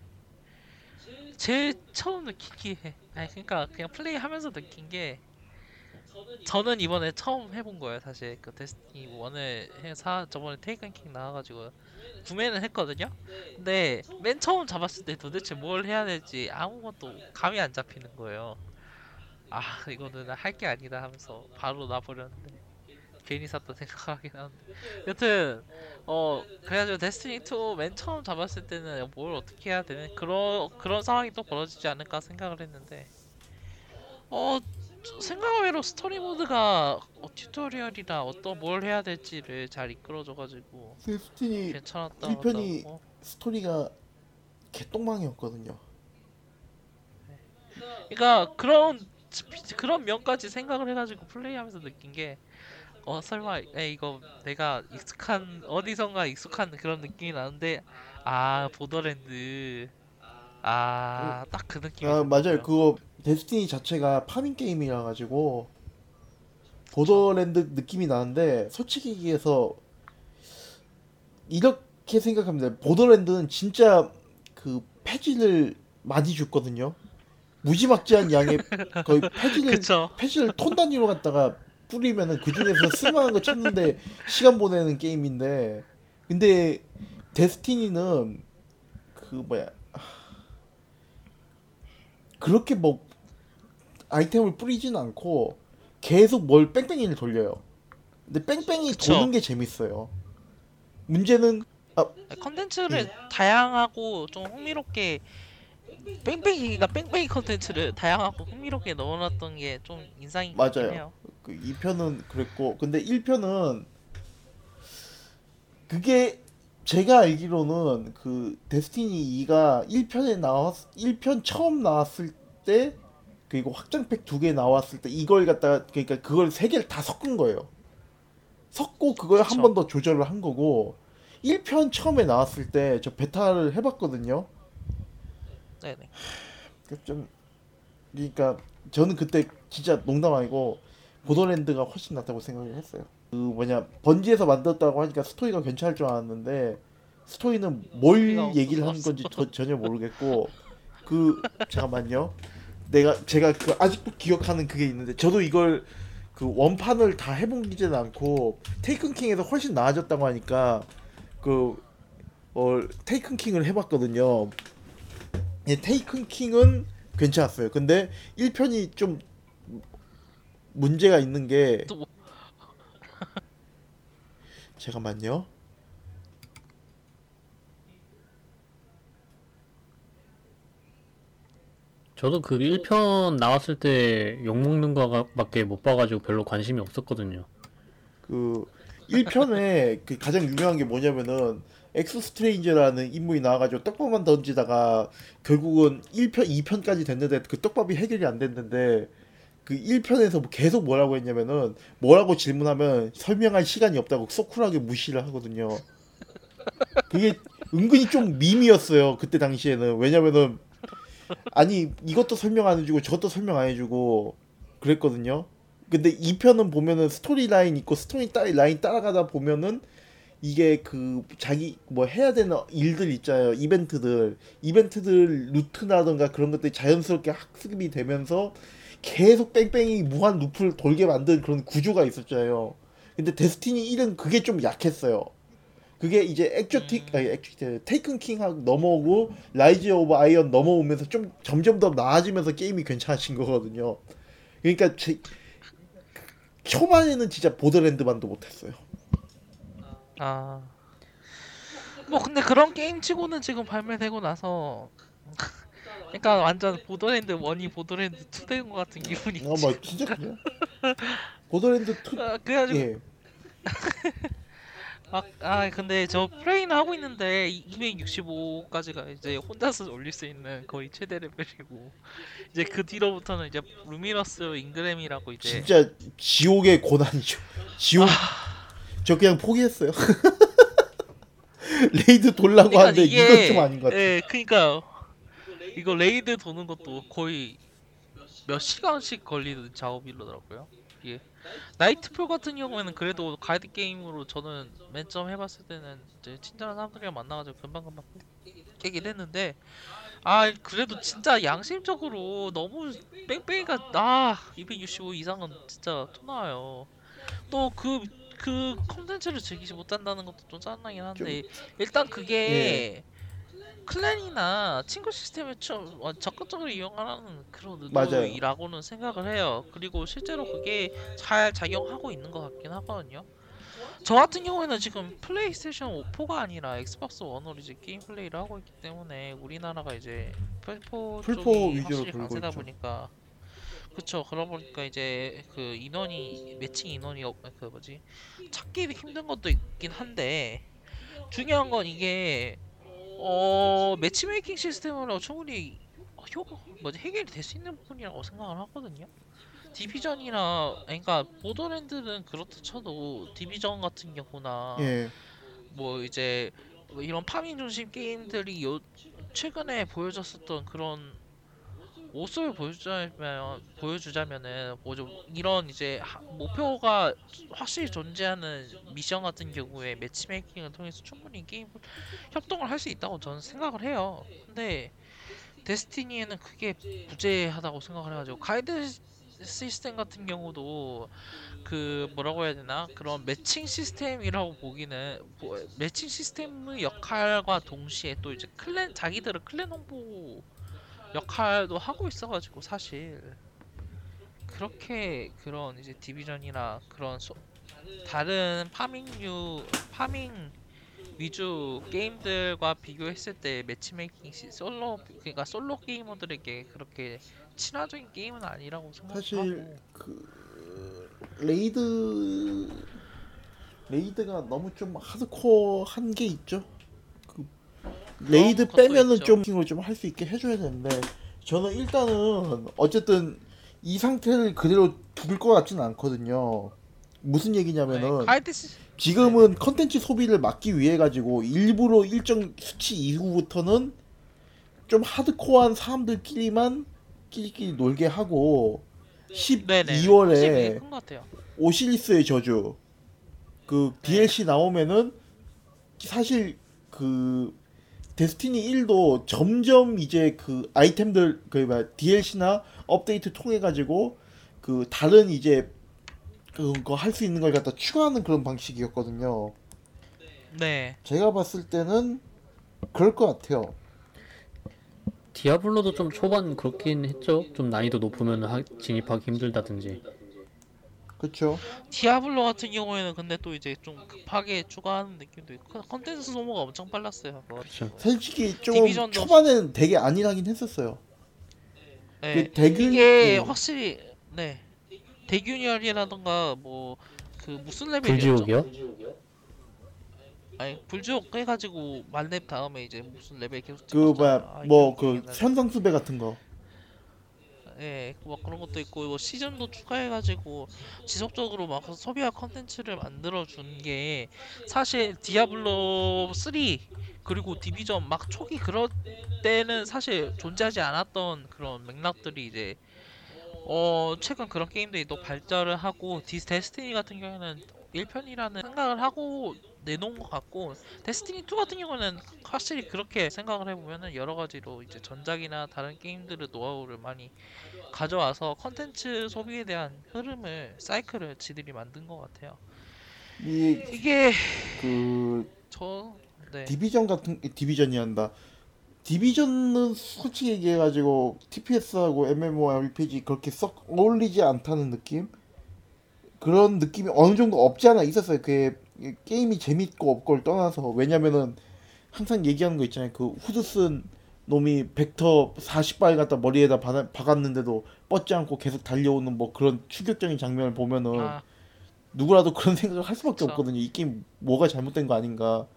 제일 처음 느낀 게 아니 그러니까 그냥 플레이하면서 느낀 게 저는 이번에 처음 해본 거예요 사실. 그 데스티니 1을 해사 저번에 테이큰킹 나와가지고 구매는 했거든요. 근데 맨 처음 잡았을 때 도대체 뭘 해야 될지 아무것도 감이 안 잡히는 거예요. 아 이거는 할 게 아니다 하면서 바로 놔버렸는데 괜히 샀다 생각하긴 하는데. 여튼 어 그래가지고 데스티니 2 맨 처음 잡았을 때는 뭘 어떻게 해야 되는 그런 그런 상황이 또 벌어지지 않을까 생각을 했는데 어 생각외로 스토리 모드가 어, 튜토리얼이나 어떤 뭘 해야 될지를 잘 이끌어줘가지고 데스티니 괜찮았다. 일 편이- 고 스토리가 개똥망이었거든요. 그러니까 그런 그런 면까지 생각을 해가지고 플레이하면서 느낀 게 어 설마 에 이거 내가 익숙한 어디선가 익숙한 그런 느낌이 나는데 아 보더랜드 아 딱 그 느낌이 아 맞아요. 들더라고요. 그거 데스티니 자체가 파밍 게임이라 가지고 보더랜드 느낌이 나는데 솔직히 얘기해서 이렇게 생각합니다. 보더랜드는 진짜 그 폐지를 많이 줬거든요. 무지막지한 양의 거의 폐지를 그쵸 패시를 톤 단위로 갖다가 뿌리면은 그 중에서 쓸만한 거 찾는데 시간 보내는 게임인데 근데 데스티니는 그 뭐야 그렇게 뭐 아이템을 뿌리진 않고 계속 뭘 뺑뺑이를 돌려요. 근데 뺑뺑이 그쵸. 도는 게 재밌어요. 문제는 컨텐츠를 네. 다양하고 좀 흥미롭게 뺑뺑이가 뺑뺑이 컨텐츠를 다양하고 흥미롭게 넣어놨던 게 좀 인상이 맞아요. 해요. 그 2편은 그랬고 근데 1편은 그게 제가 알기로는 그 데스티니 2가 1편에 나왔 1편 처음 나왔을 때 그리고 확장팩 두 개 나왔을 때 이걸 갖다가 그러니까 그걸 세 개를 다 섞은 거예요. 섞고 그걸 한 그쵸. 번더 조절을 한 거고 1편 처음에 나왔을 때 저 베타를 해봤거든요. 네네. 그좀 그러니까 저는 그때 진짜 농담 아니고 보더랜드가 훨씬 낫다고 생각을 했어요. 그 뭐냐 번지에서 만들었다고 하니까 스토리가 괜찮을 줄 알았는데 스토리는 뭘 얘기를 하는 건지 저- 전혀 모르겠고 그 잠깐만요. 내가 제가 그 아직도 기억하는 그게 있는데 저도 이걸 그 원판을 다 해본기지는 않고 테이큰 킹에서 훨씬 나아졌다고 하니까 그 어, 테이큰 킹을 해봤거든요. 예, 테이큰 킹은 괜찮았어요. 근데 1편이 좀 문제가 있는 게또 뭐- 잠깐만요. 저도 그 1편 나왔을 때 욕먹는 거밖에 못 봐가지고 별로 관심이 없었거든요. 그 1편에 그 가장 유명한 게 뭐냐면은 엑소 스트레인저라는 인물이 나와가지고 떡밥만 던지다가 결국은 1편, 2편까지 됐는데 그 떡밥이 해결이 안 됐는데 그 1편에서 뭐 계속 뭐라고 했냐면은 뭐라고 질문하면 설명할 시간이 없다고 so cool하게 무시를 하거든요. 그게 은근히 좀 밈이었어요. 그때 당시에는. 왜냐면은 아니 이것도 설명 안 해주고 저것도 설명 안 해주고 그랬거든요. 근데 2편은 보면은 스토리 라인 있고 스토리 따, 라인 따라가다 보면은 이게 그 자기 뭐 해야 되는 일들 있잖아요. 이벤트들. 이벤트들 루트라던가 그런 것들이 자연스럽게 학습이 되면서 계속 뺑뺑이 무한 루프를 돌게 만든 그런 구조가 있었잖아요. 근데 데스티니 1은 그게 좀 약했어요. 그게 이제 exotic 아니 exotic 테이큰 킹하고 넘어오고 라이즈 오브 아이언 넘어오면서 좀 점점 더 나아지면서 게임이 괜찮아진 거거든요. 그러니까 제, 초반에는 진짜 보더랜드만도 못했어요. 아 뭐 근데 그런 게임 치고는 지금 발매되고 나서 그러니까 완전 보더랜드 1이 보더랜드 2 된 것 같은 기분이 아, 뭐 진짜 그래요? 보더랜드 2 아, 그래가지고 예. 막, 아 근데 저 플레이는 하고 있는데 265까지가 이제 혼자서 올릴 수 있는 거의 최대 레벨이고 이제 그 뒤로부터는 이제 luminous engram이라고 이제 진짜 지옥의 고난이죠. 지옥. 아. 저 그냥 포기했어요. raid 돌라고 그러니까 하는데 이건 좀 아닌 것 같아. 예, 그러니까 이거 raid 도는 것도 거의 몇 시간씩 걸리는 작업이더라고요. 이게 나이트폴 같은 경우에는 그래도 가이드 게임으로 저는 맨 처음 해봤을 때는 이제 친절한 사람들이랑 만나가지고 금방금방 깨긴 했는데 아 그래도 진짜 양심적으로 너무 뺑뺑이가 나265 이상은 진짜 토 나와요. 또그 그 컨텐츠를 즐기지 못한다는 것도 좀 짜증나긴 한데 일단 그게 클랜이나 친구 시스템을 좀 어, 적극적으로 이용하는 그런 맞아요. 의도이라고는 생각을 해요. 그리고 실제로 그게 잘 작용하고 있는 것 같긴 하거든요. 저 같은 경우에는 지금 플레이스테이션 4가 아니라 엑스박스 원으로 이제 게임 플레이를 하고 있기 때문에 우리나라가 이제 플포 플포 쪽이 확실히 강세다 있죠. 보니까 그쵸 그러다 보니까 이제 그 인원이 매칭 인원이 없, 그 뭐지 찾기 힘든 것도 있긴 한데 중요한 건 이게 어 matchmaking 시스템으로 충분히 효 뭐지 해결이 될 수 있는 부분이라고 생각을 하거든요. 디비전이나 그러니까 보더랜드는 그렇다 쳐도 디비전 같은 경우나 예. 뭐 이제 뭐 이런 farming 중심 게임들이 요 최근에 보여줬었던 그런 모습을 보여주자면 보여주자면은 뭐좀 이런 이제 하- 목표가 확실히 존재하는 미션 같은 경우에 matchmaking을 통해서 충분히 게임 협동을 할 수 있다고 저는 생각을 해요. 근데 데스티니에는 그게 부재하다고 생각을 해가지고 가이드 시- 시스템 같은 경우도 그 뭐라고 해야 되나 그런 매칭 시스템이라고 보기는 뭐, 매칭 시스템의 역할과 동시에 또 이제 clan 자기들은 clan 홍보 역할도 하고 있어가지고 사실 그렇게 그런 이제 디비전이나 그런 소, 다른 farming류 farming 위주 게임들과 비교했을 때 matchmaking 시, 솔로 그러니까 솔로 게이머들에게 그렇게 친화적인 게임은 아니라고 사실 생각하고 그 raid raid가 너무 좀 하드코어한 게 있죠. 그 raid 빼면은. 좀 킹을 좀 할 수 있게 해줘야 되는데 저는 일단은 어쨌든 이 상태를 그대로 둘것 같지는 않거든요. 무슨 얘기냐면은 네, 지금은 컨텐츠 소비를 막기 위해 가지고 일부러 일정 수치 이후부터는 좀 하드코어한 사람들끼리만 끼리끼리 놀게 하고 네네 12월에 큰것 같아요. 오시리스의 저주 그 네. DLC 나오면은 사실 그 데스티니 1도 점점 이제 그 아이템들 그 뭐야 DLC나 업데이트 통해 가지고 그 다른 이제 그거 할 수 있는 걸 갖다 추가하는 그런 방식이었거든요. 네. 제가 봤을 때는 그럴 것 같아요. 디아블로도 좀 초반 그렇긴 했죠. 좀 난이도 높으면 하, 진입하기 힘들다든지. 그렇죠. 디아블로 같은 경우에는 근데 또 이제 좀 급하게 추가하는 느낌도 있고 컨텐츠 소모가 엄청 빨랐어요. 그렇죠. 솔직히 좀 디비전도- 초반에는 되게 안일하긴 했었어요. 네. 그 대균 이게 예. 확실히 네 대균열이라던가 뭐 그 무슨 레벨이었죠? 불지옥이요? 아니 불지옥 해가지고 만렙 다음에 이제 무슨 레벨 계속 그 뭐야. 아, 뭐그 나네. 현상수배 같은 거. 예, 뭐 그런 것도 있고 뭐 시즌도 추가해가지고 지속적으로 막 소비화 컨텐츠를 만들어 준 게 사실 디아블로 3 그리고 디비전 막 초기 그럴 때는 사실 존재하지 않았던 그런 맥락들이 이제 어 최근 그런 게임들이 또 발전을 하고 디스 데스티니 같은 경우에는 1편이라는 생각을 하고 내놓은 것 같고 데스티니 2 같은 경우는 확실히 그렇게 생각을 해보면은 여러 가지로 이제 전작이나 다른 게임들의 노하우를 많이 가져와서 컨텐츠 소비에 대한 흐름을 사이클을 지들이 만든 것 같아요. 이 이게 그저 네. 디비전 같은 디비전이 한다. 디비전은 솔직히 얘기해가지고 TPS하고 MMORPG 그렇게 썩 어울리지 않다는 느낌? 그런 느낌이 어느 정도 없지 않아 있었어요. 그게 게임이 재밌고 없고를 떠나서 왜냐면은 항상 얘기하는 거 있잖아요. 그 후드 쓴 놈이 벡터 40발 갖다 머리에다 바, 박았는데도 뻗지 않고 계속 달려오는 뭐 그런 충격적인 장면을 보면은 아, 누구라도 그런 생각을 할 수밖에 그쵸. 없거든요. 이 게임 뭐가 잘못된 거 아닌가.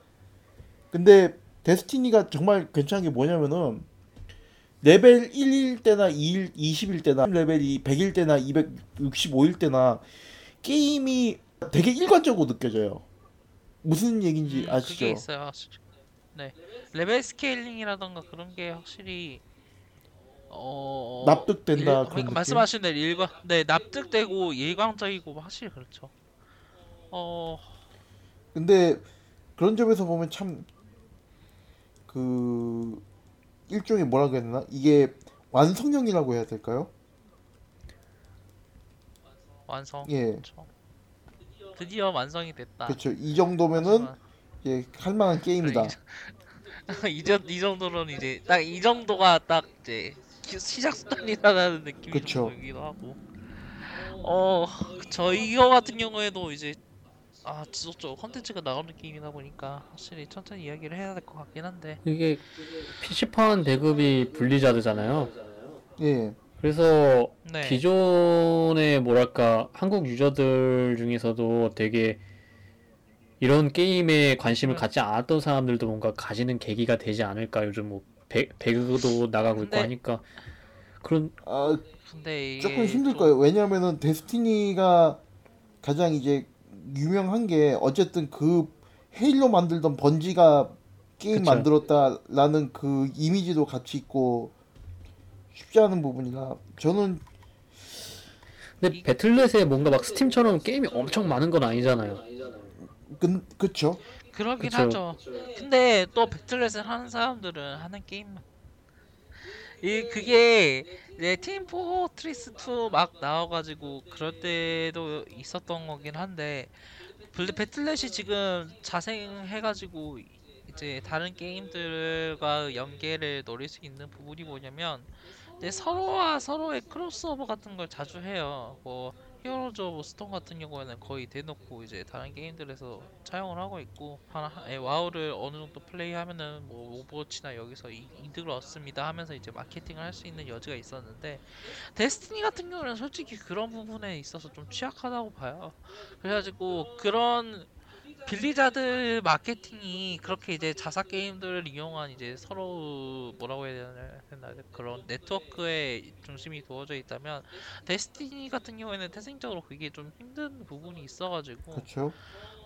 근데 데스티니가 정말 괜찮은 게 뭐냐면은 레벨 1일 때나 2일, 20일 때나 레벨이 100일 때나 265일 때나 게임이 되게 일관적으로 느껴져요. 무슨 얘기인지 음, 그게 아시죠? 있어요. 확실히. 네. 레벨 scaling이라던가 그런 게 확실히 어 납득된다 일- 그런 그러니까? 말씀하신 대로 일관 네 납득되고 일관적이고 확실히 그렇죠. 어 근데 그런 점에서 보면 참 그 일종의 뭐라 되나? 이게 완성형이라고 해야 될까요? 완성. 예. 그렇죠. 드디어 완성이 됐다. 그렇죠. 이 정도면은 이제 할 만한 게임이다. 이제 이 정도로는 이제 딱 이 정도가 딱 이제 기- 시작 수단이라는 느낌이 그쵸. 좀 들기도 하고. 어, 저 이거 같은 경우에도 이제 아 지속적으로 컨텐츠가 나오는 게임이다 보니까 확실히 천천히 이야기를 해야 될 것 같긴 한데. 이게 PC판 배급이 블리자드잖아요. 예. 그래서 네. 기존의 뭐랄까 한국 유저들 중에서도 되게 이런 게임에 관심을 음. 갖지 않았던 사람들도 뭔가 가지는 계기가 되지 않을까 요즘 뭐 배, 배그도 나가고 있고 근데- 하니까 그런 아, 근데 이게 조금 힘들 좀- 거예요. 왜냐하면은 데스티니가 가장 이제 유명한 게 어쨌든 그 헤일로 만들던 번지가 게임 그쵸. 만들었다라는 그 이미지도 같이 있고 쉽지 않은 부분이라 저는 근데 배틀넷에 뭔가 막 스팀처럼 게임이 엄청 많은 건 아니잖아요. 그 그쵸 그러긴 그쵸. 하죠. 근데 또 배틀넷을 하는 사람들은 하는 게임만 이 그게 이제 팀 포트리스 2 막 나와가지고 그럴 때도 있었던 거긴 한데 블- 배틀넷이 지금 자생해가지고 이제 다른 게임들과 연계를 노릴 수 있는 부분이 뭐냐면 이제 서로와 서로의 크로스오버 같은 걸 자주 해요. 뭐 Heroes of Storm 같은 경우에는 거의 대놓고 이제 다른 게임들에서 차용을 하고 있고 하나 예, WoW를 어느 정도 플레이하면은 뭐 Overwatch나 여기서 이, 이득을 얻습니다 하면서 이제 마케팅을 할 수 있는 여지가 있었는데 Destiny 같은 경우는 솔직히 그런 부분에 있어서 좀 취약하다고 봐요. 그래가지고 그런 빌리자드 마케팅이 그렇게 이제 자사 게임들을 이용한 이제 서로 뭐라고 해야 되나 그런 네트워크에 중심이 두어져 있다면 데스티니 같은 경우에는 태생적으로 그게 좀 힘든 부분이 있어가지고 그쵸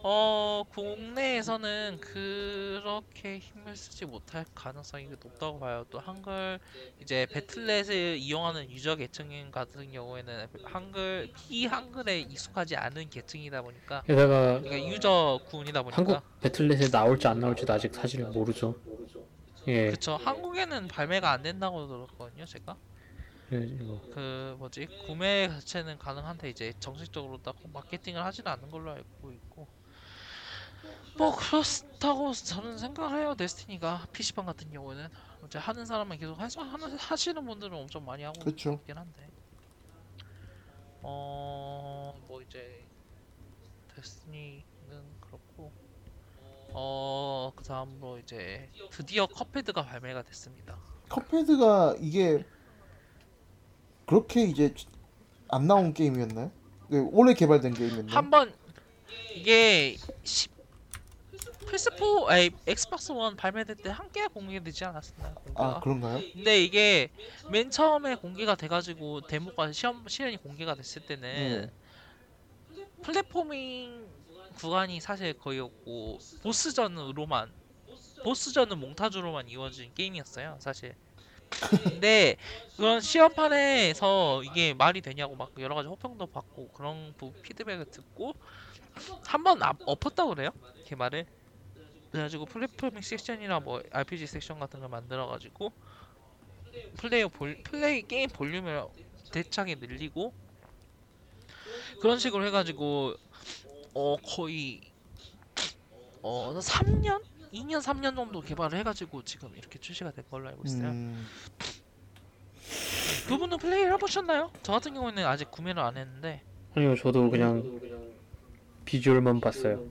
어 국내에서는 그렇게 힘을 쓰지 못할 가능성이 높다고 봐요. 또 한글 이제 배틀넷을 이용하는 유저 계층 같은 경우에는 한글 비한글에 익숙하지 않은 계층이다 보니까 게다가 그러니까 유저 군이다 보니까. 한국 배틀넷에 나올지 안 나올지도 아직 사실 모르죠. 예, 그쵸. 한국에는 발매가 안 된다고 들었거든요 제가. 그래가지고 그 뭐지? 구매 자체는 가능한데 이제 정식적으로 딱 마케팅을 하지는 않는 걸로 알고 있고 뭐 그렇다고 저는 생각을 해요 데스티니가 PC방 같은 경우는 이제 하는 사람은 계속 하시, 하는, 하시는 분들은 엄청 많이 하고 그쵸. 있긴 한데 어뭐 이제 데스티니는 그렇고 어 그다음으로 이제 드디어 컵헤드가 발매가 됐습니다. Cuphead가 이게 그렇게 이제 안 나온 게임이었나요? 네, 올해 개발된 게임이었나요? 한번 이게 10 플스4 아니 Xbox 1 발매될 때 함께 공개되지 않았었나요? 공개가? 아 그런가요? 근데 이게 맨 처음에 공개가 돼가지고 데모가 시험 시연이 공개가 됐을 때는 platforming 구간이 사실 거의 없고 보스전으로만 보스전은 몽타주로만 이루어진 게임이었어요 사실 근데 그런 시험판에서 이게 말이 되냐고 막 여러 가지 호평도 받고 그런 부- 피드백을 듣고 한 번 엎었다고 그래요 개발을 그래가지고 platforming section이나 뭐 RPG section 같은 걸 만들어가지고 플레이어 볼 플레이 게임 볼륨을 대차게 늘리고 그런 식으로 해가지고 어 거의 어 3년 2년 3년 정도 개발을 해가지고 지금 이렇게 출시가 된 걸로 알고 있어요. 음, 두 분은 플레이를 해보셨나요? 저 같은 경우에는 아직 구매를 안 했는데 아니요 저도 그냥 비주얼만 봤어요.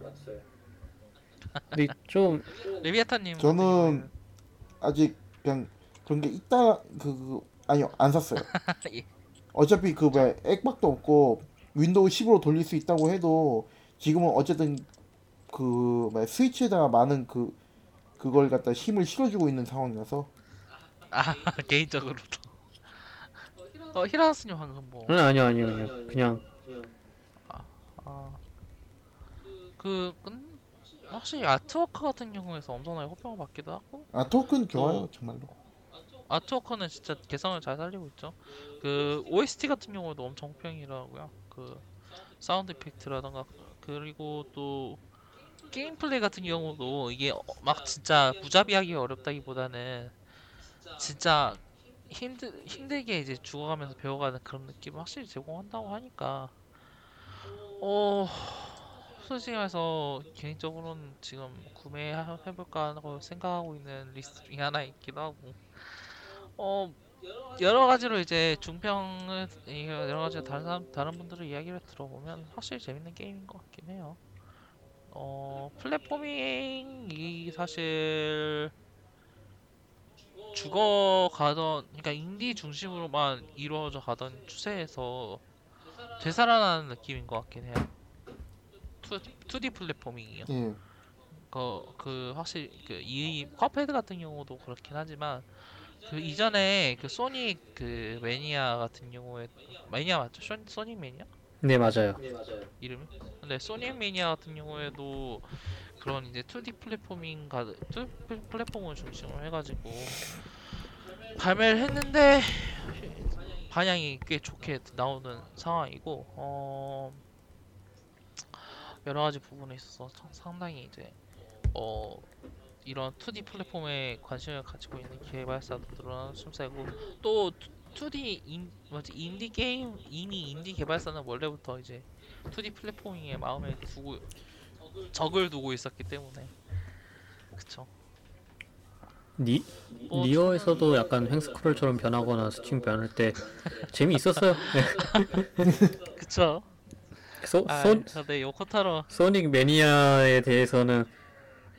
근데 좀 레비아타님 저는 아직 그냥 그런 게 있다 그, 그 아니요 안 샀어요. 예. 어차피 그 뭐야 액박도 없고 Windows 10으로 돌릴 수 있다고 해도 지금은 어쨌든 그 뭐야 Switch에다가 많은 그 그걸 갖다 힘을 실어주고 있는 상황이라서. 아 개인적으로도. 어 히라스님 방금 뭐. 아니 아니요 아니요 아니요. 그냥. 아, 그, 근, 확실히 artwork 같은 경우에서 엄청나게 호평을 받기도 하고, 아 토큰 좋아요 어. 정말로. artwork는 진짜 개성을 잘 살리고 있죠. 그, OST 같은 경우도 엄청 호평이라고요. 그, sound effect라던가, 그리고 또, 게임 플레이 같은 경우도 이게 어- 막 진짜 무자비하게 어렵다기보다는, 진짜 힘들, 힘들게 이제 죽어가면서 배워가는 그런 느낌 을 확실히 제공한다고 하니까, 어, 말해서 개인적으로는 지금 구매해볼까 하고 생각하고 있는 리스트 중에 하나 있기도 하고 어 여러 가지로 이제 중평을 이 여러 가지 다른 사람 다른 분들의 이야기를 들어보면 확실히 재밌는 게임인 것 같긴 해요. 어 platforming이 사실 죽어 가던 그러니까 인디 중심으로만 이루어져 가던 추세에서 되살아나는 느낌인 것 같긴 해요. 2, d 플랫포밍이요. 예. 그, 그 확실히 그 이 Cuphead 같은 경우도 그렇긴 하지만 그 이전에 그 소닉 그 매니아 같은 경우에 매니아 맞죠? 쇼, 소닉 매니아 네 맞아요 이름이? 근데 소닉 매니아 같은 경우에도 그런 이제 2D 플랫포밍 가 2D 플랫폼을 중심으로 해가지고 발매를 했는데 반향이 꽤 좋게 나오는 상황이고 어 여러 가지 부분에 있어서 상- 상당히 이제 어 이런 2D 플랫폼에 관심을 가지고 있는 늘어나는 추세고 또 2D 인 뭐지 인디 게임 이미 인디 개발사는 원래부터 이제 2D 플랫포밍에 마음에 두고 적을 두고 있었기 때문에. 그쵸. 니? 뭐 NieR에서도 약간 횡스크롤처럼 변하거나 시점 변할 때 재미 있었어요. 네. 그쵸 소, 아 소, 근데 요코타로. 소닉 매니아에 대해서는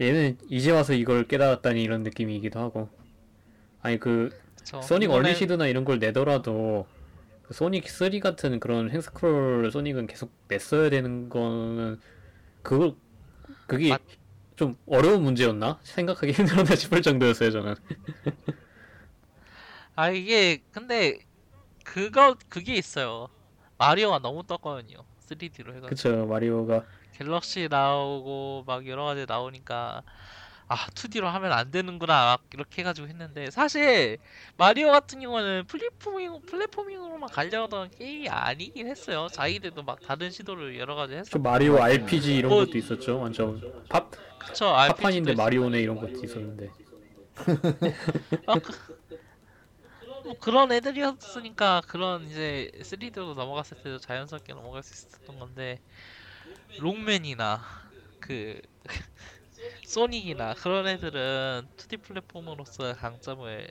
얘는 이제 와서 이걸 깨달았다니 이런 느낌이기도 하고. 아니 그 그쵸 소닉 어, 이번에 얼리시드나 이런 걸 내더라도 그 소닉 3 같은 그런 횡스크롤 소닉은 계속 냈어야 되는 거는 그걸 그게 맞- 좀 어려운 문제였나? 생각하기 힘들었나 싶을 정도였어요 저는. 아 이게 근데 그거 그게 있어요. 마리오가 너무 떴거든요 3D로 해가지고. 그쵸 마리오가. Galaxy 나오고 막 여러 가지 나오니까 아 2D로 하면 안 되는구나 막 이렇게 해가지고 했는데 사실 마리오 같은 경우는 platforming platforming으로만 가려던 게임이 아니긴 했어요. 자기들도 막 다른 시도를 여러 가지 저 했었고. 마리오 RPG 이런 뭐- 것도 있었죠 완전. 팝 그쵸 팝판인데 마리오네 이런 것도 있었는데 뭐 그런 애들이었으니까 그런 이제 3D로 넘어갔을 때도 자연스럽게 넘어갈 수 있었던 건데 롱맨이나 그 소닉이나 그런 애들은 2D 플랫폼으로서의 강점을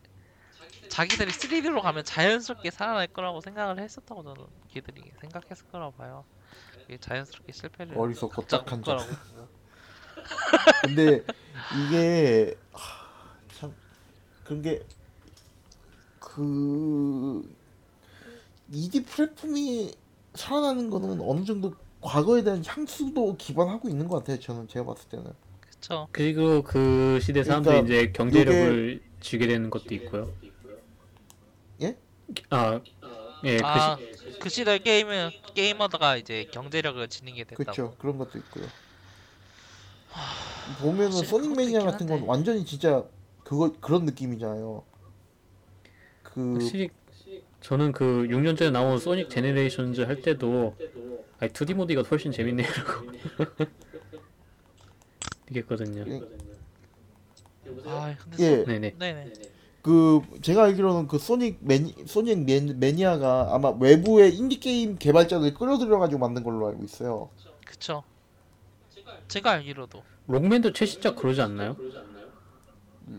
자기들이 3D로 가면 자연스럽게 살아날 거라고 생각을 했었다고 저는 걔들이 생각했을 거라고 봐요. 자연스럽게 실패를 어리석고 겪을 딱한 자. 거라고 보고. 근데 이게 하, 참 그런 게 그 2D 플랫폼이 살아나는 거는 어느 정도 과거에 대한 향수도 기반하고 있는 것 같아요. 저는 제가 봤을 때는. 그쵸? 그리고 그 시대 사람들이 그러니까 이제 경제력을 쥐게 되는 것도 있고요 예? 아 예, 그 아, 시, 그 시대 게임은 게이머가 이제 경제력을 지니게 됐다고. 그렇죠. 그런 것도 있고요. 보면은 Sonic Mania 같은 건. 완전히 진짜 그거 그런 느낌이잖아요. 그 확실히 저는 그 6년 전에 나온 Sonic Generations 할 때도 아니 2D 모드가 훨씬 재밌네 이러고 이랬거든요. 아, 근데 예. 네네. 네네. 그 제가 알기로는 그 Sonic Mani- Sonic Ma-, Mania가 아마 외부의 인디 게임 개발자들 끌어들여 가지고 만든 걸로 알고 있어요. 그쵸. 제가 알기로도 롱맨도 최신작 그러지 않나요?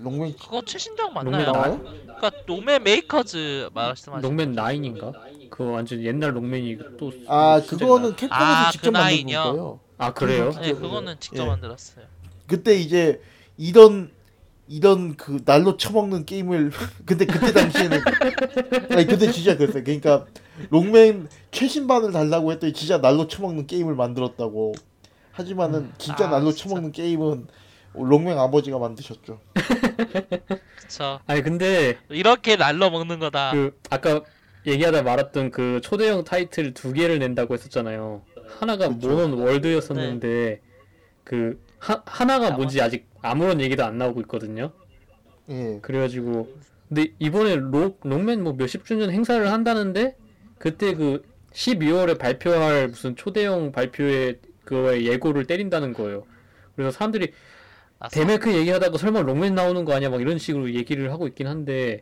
롱맨 그거 최신작 롱맨 맞나요? 나- 나와요? 그러니까 노맨 메이커즈 말씀하시는 롱맨 9인가? 그거 완전 옛날 롱맨이 또 아 그거는 나- 캡콤에서 아, 직접 그 만든 나인이요? 거예요. 아 그래요? 네, 그거는 직접 예. 만들었어요. 그때 이제 이런 이런 그 날로 처먹는 게임을 근데 그때 당시에는 아니 근데 진짜 그랬어요. 그러니까 롱맨 최신반을 달라고 했더니 진짜 날로 처먹는 게임을 만들었다고. 하지만은 진짜 아, 날로 진짜. 처먹는 게임은 롱맨 아버지가 만드셨죠. 그쵸. 아니 근데 이렇게 날로 먹는 거다. 그 아까 얘기하다 말았던 그 초대형 타이틀 두 개를 낸다고 했었잖아요. 하나가 그쵸. 모논 월드였었는데 그 하, 하나가 뭔지 아직 아무런 얘기도 안 나오고 있거든요. 예. 그래가지고 근데 이번에 Ro-, Rockman 뭐 몇십 주년 행사를 한다는데 그때 그 12월에 발표할 무슨 초대형 발표회 그거에 예고를 때린다는 거예요. 그래서 사람들이 아, 데메크 얘기하다가 설마 Rockman 나오는 거 아니야 막 이런 식으로 얘기를 하고 있긴 한데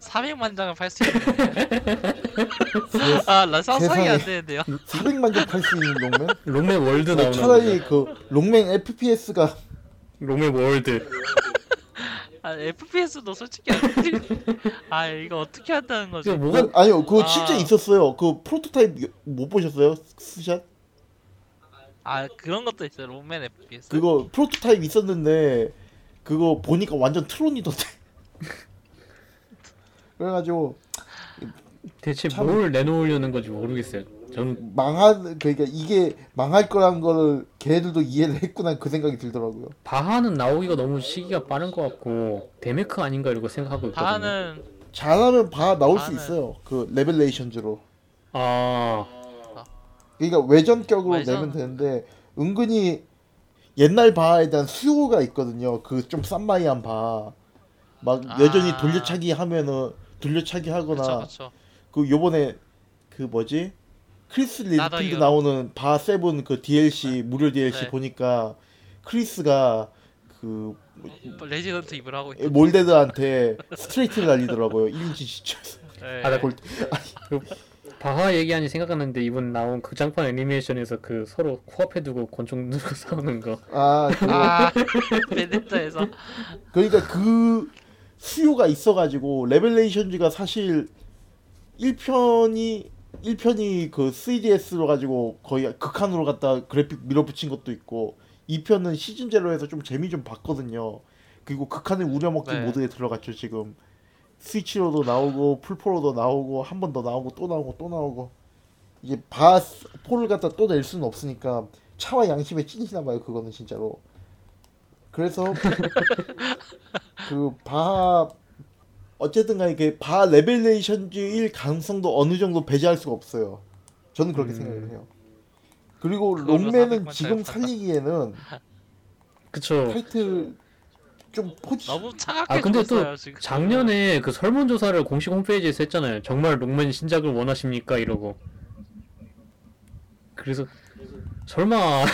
400만 장을 팔 수 있는 아, 나 상상이. 안 되는데요. 400만 장 팔 수 있는 Rockman? Rockman World 어, 나오는 차라리 거그 Rockman FPS가 Rockman World 아, FPS도 솔직히. 아, 이거 어떻게 한다는 거지? 이거 뭐가 그, 아니요 그거 아. 진짜 있었어요. 그 프로토타입 못 보셨어요? 스샷? 아, 그런 것도 있어요. Rockman FPS. 그거 프로토타입 있었는데 그거 보니까 완전 Tron이던데. 그래가지고 대체 참- 뭘 내놓으려는 건지 모르겠어요. 저는 망할 그러니까 이게 망할 거란 거를 걔네들도 이해를 했구나 그 생각이 들더라고요. 바하는 나오기가 너무 시기가 빠른 것 같고 데메크 아닌가 이러고 생각하고 있거든요. 다는 잘하면 바 나올 수 나는- 있어요. 그 Revelations로. 아 그러니까 외전격으로 외전. 내면 되는데 은근히 옛날 바에 대한 수요가 있거든요. 그 좀 싼마이한 바. 막 아. 여전히 돌려차기 하면은 돌려차기 하거나 그쵸, 그쵸. 그 요번에 그 뭐지 크리스 레드필드. 나오는 바하 seven 그 DLC 무료 DLC 네. 보니까 크리스가 그 Resident Evil 하고 있다. Molded한테 스트레이트를 날리더라고요 1인칭 시점에서 네. 아, 나 골- 바하 얘기하니 생각났는데 이번 나온 극장판 애니메이션에서 그 서로 코앞에 두고 권총 들고 싸우는 거. 아 그, 아, Vendetta에서 그러니까 그 수요가 있어가지고 Revelations가 사실 1편이 1편이 그 3DS로 가지고 거의 극한으로 갖다 그래픽 밀어붙인 것도 있고 2편은 시즌 zero에서 좀 재미 좀 봤거든요. 그리고 극한을 우려먹기 네. 모드에 들어갔죠 지금. 스위치로도 나오고 플포로도 나오고 한 번 더 나오고 또 나오고 또 나오고 이제 바하 four를 갖다 또 낼 수는 없으니까 차마 양심에 찔리나 봐요 그거는 진짜로. 그래서 그 바하 어쨌든 간에 그 바하 Revelations일 가능성도 어느 정도 배제할 수가 없어요. 저는 그렇게 음. 생각을 해요. 그리고 롱맨은 400만 지금 살리기에는 그쵸. 타이틀 좀 포지 너무 차갑게 아 근데 또 죽었어요, 지금. 작년에 그 설문조사를 공식 홈페이지에서 했잖아요. 정말 롱맨 신작을 원하십니까 이러고. 그래서 설마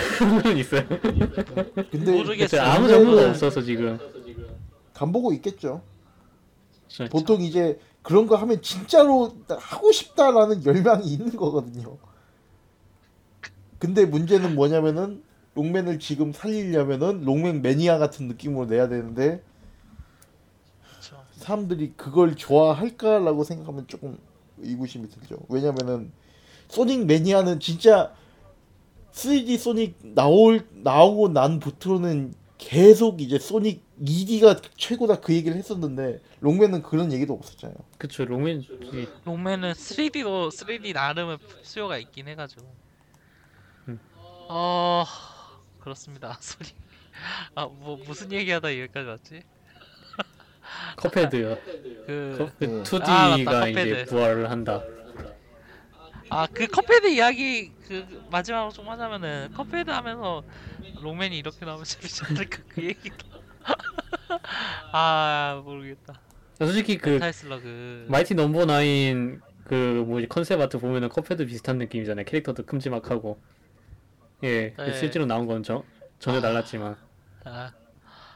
는 있어요. 근데 모르겠- 모르겠어요. 아무 정보도 없어서 지금. 간 보고 있겠죠. 진짜 보통 이제 그런 거 하면 진짜로 하고 싶다라는 열망이 있는 거거든요. 근데 문제는 뭐냐면은 롱맨을 지금 살리려면은 롱맨 매니아 같은 느낌으로 내야 되는데 그쵸. 사람들이 그걸 좋아할까라고 생각하면 조금 의구심이 들죠. 왜냐면은 소닉 매니아는 진짜 3D 소닉 나올 나오고 난부터는 계속 이제 소닉 2D가 최고다 그 얘기를 했었는데 롱맨은 그런 얘기도 없었잖아요. 그쵸 롱맨 록맨은 3D도 3D 나름의 수요가 있긴 해가지고. 음. 어 그렇습니다. 소리. 아 뭐 무슨 얘기하다 여기까지 왔지? Cuphead요. 그 컵- 네. 2D가 아, 맞다, 이제. 부활을 한다. 아 그 Cuphead 이야기 그 마지막으로 좀 하자면은 Cuphead 하면서 록맨이 이렇게 나오면 재밌지 않을까 그 얘기도 아 모르겠다 솔직히 그 그 Mighty Number Nine 그 뭐지 concept art 보면은 Cuphead 비슷한 느낌이잖아요. 캐릭터도 큼지막하고. 예, 그 네. 실제로 나온 건 저, 전혀 아. 달랐지만 아,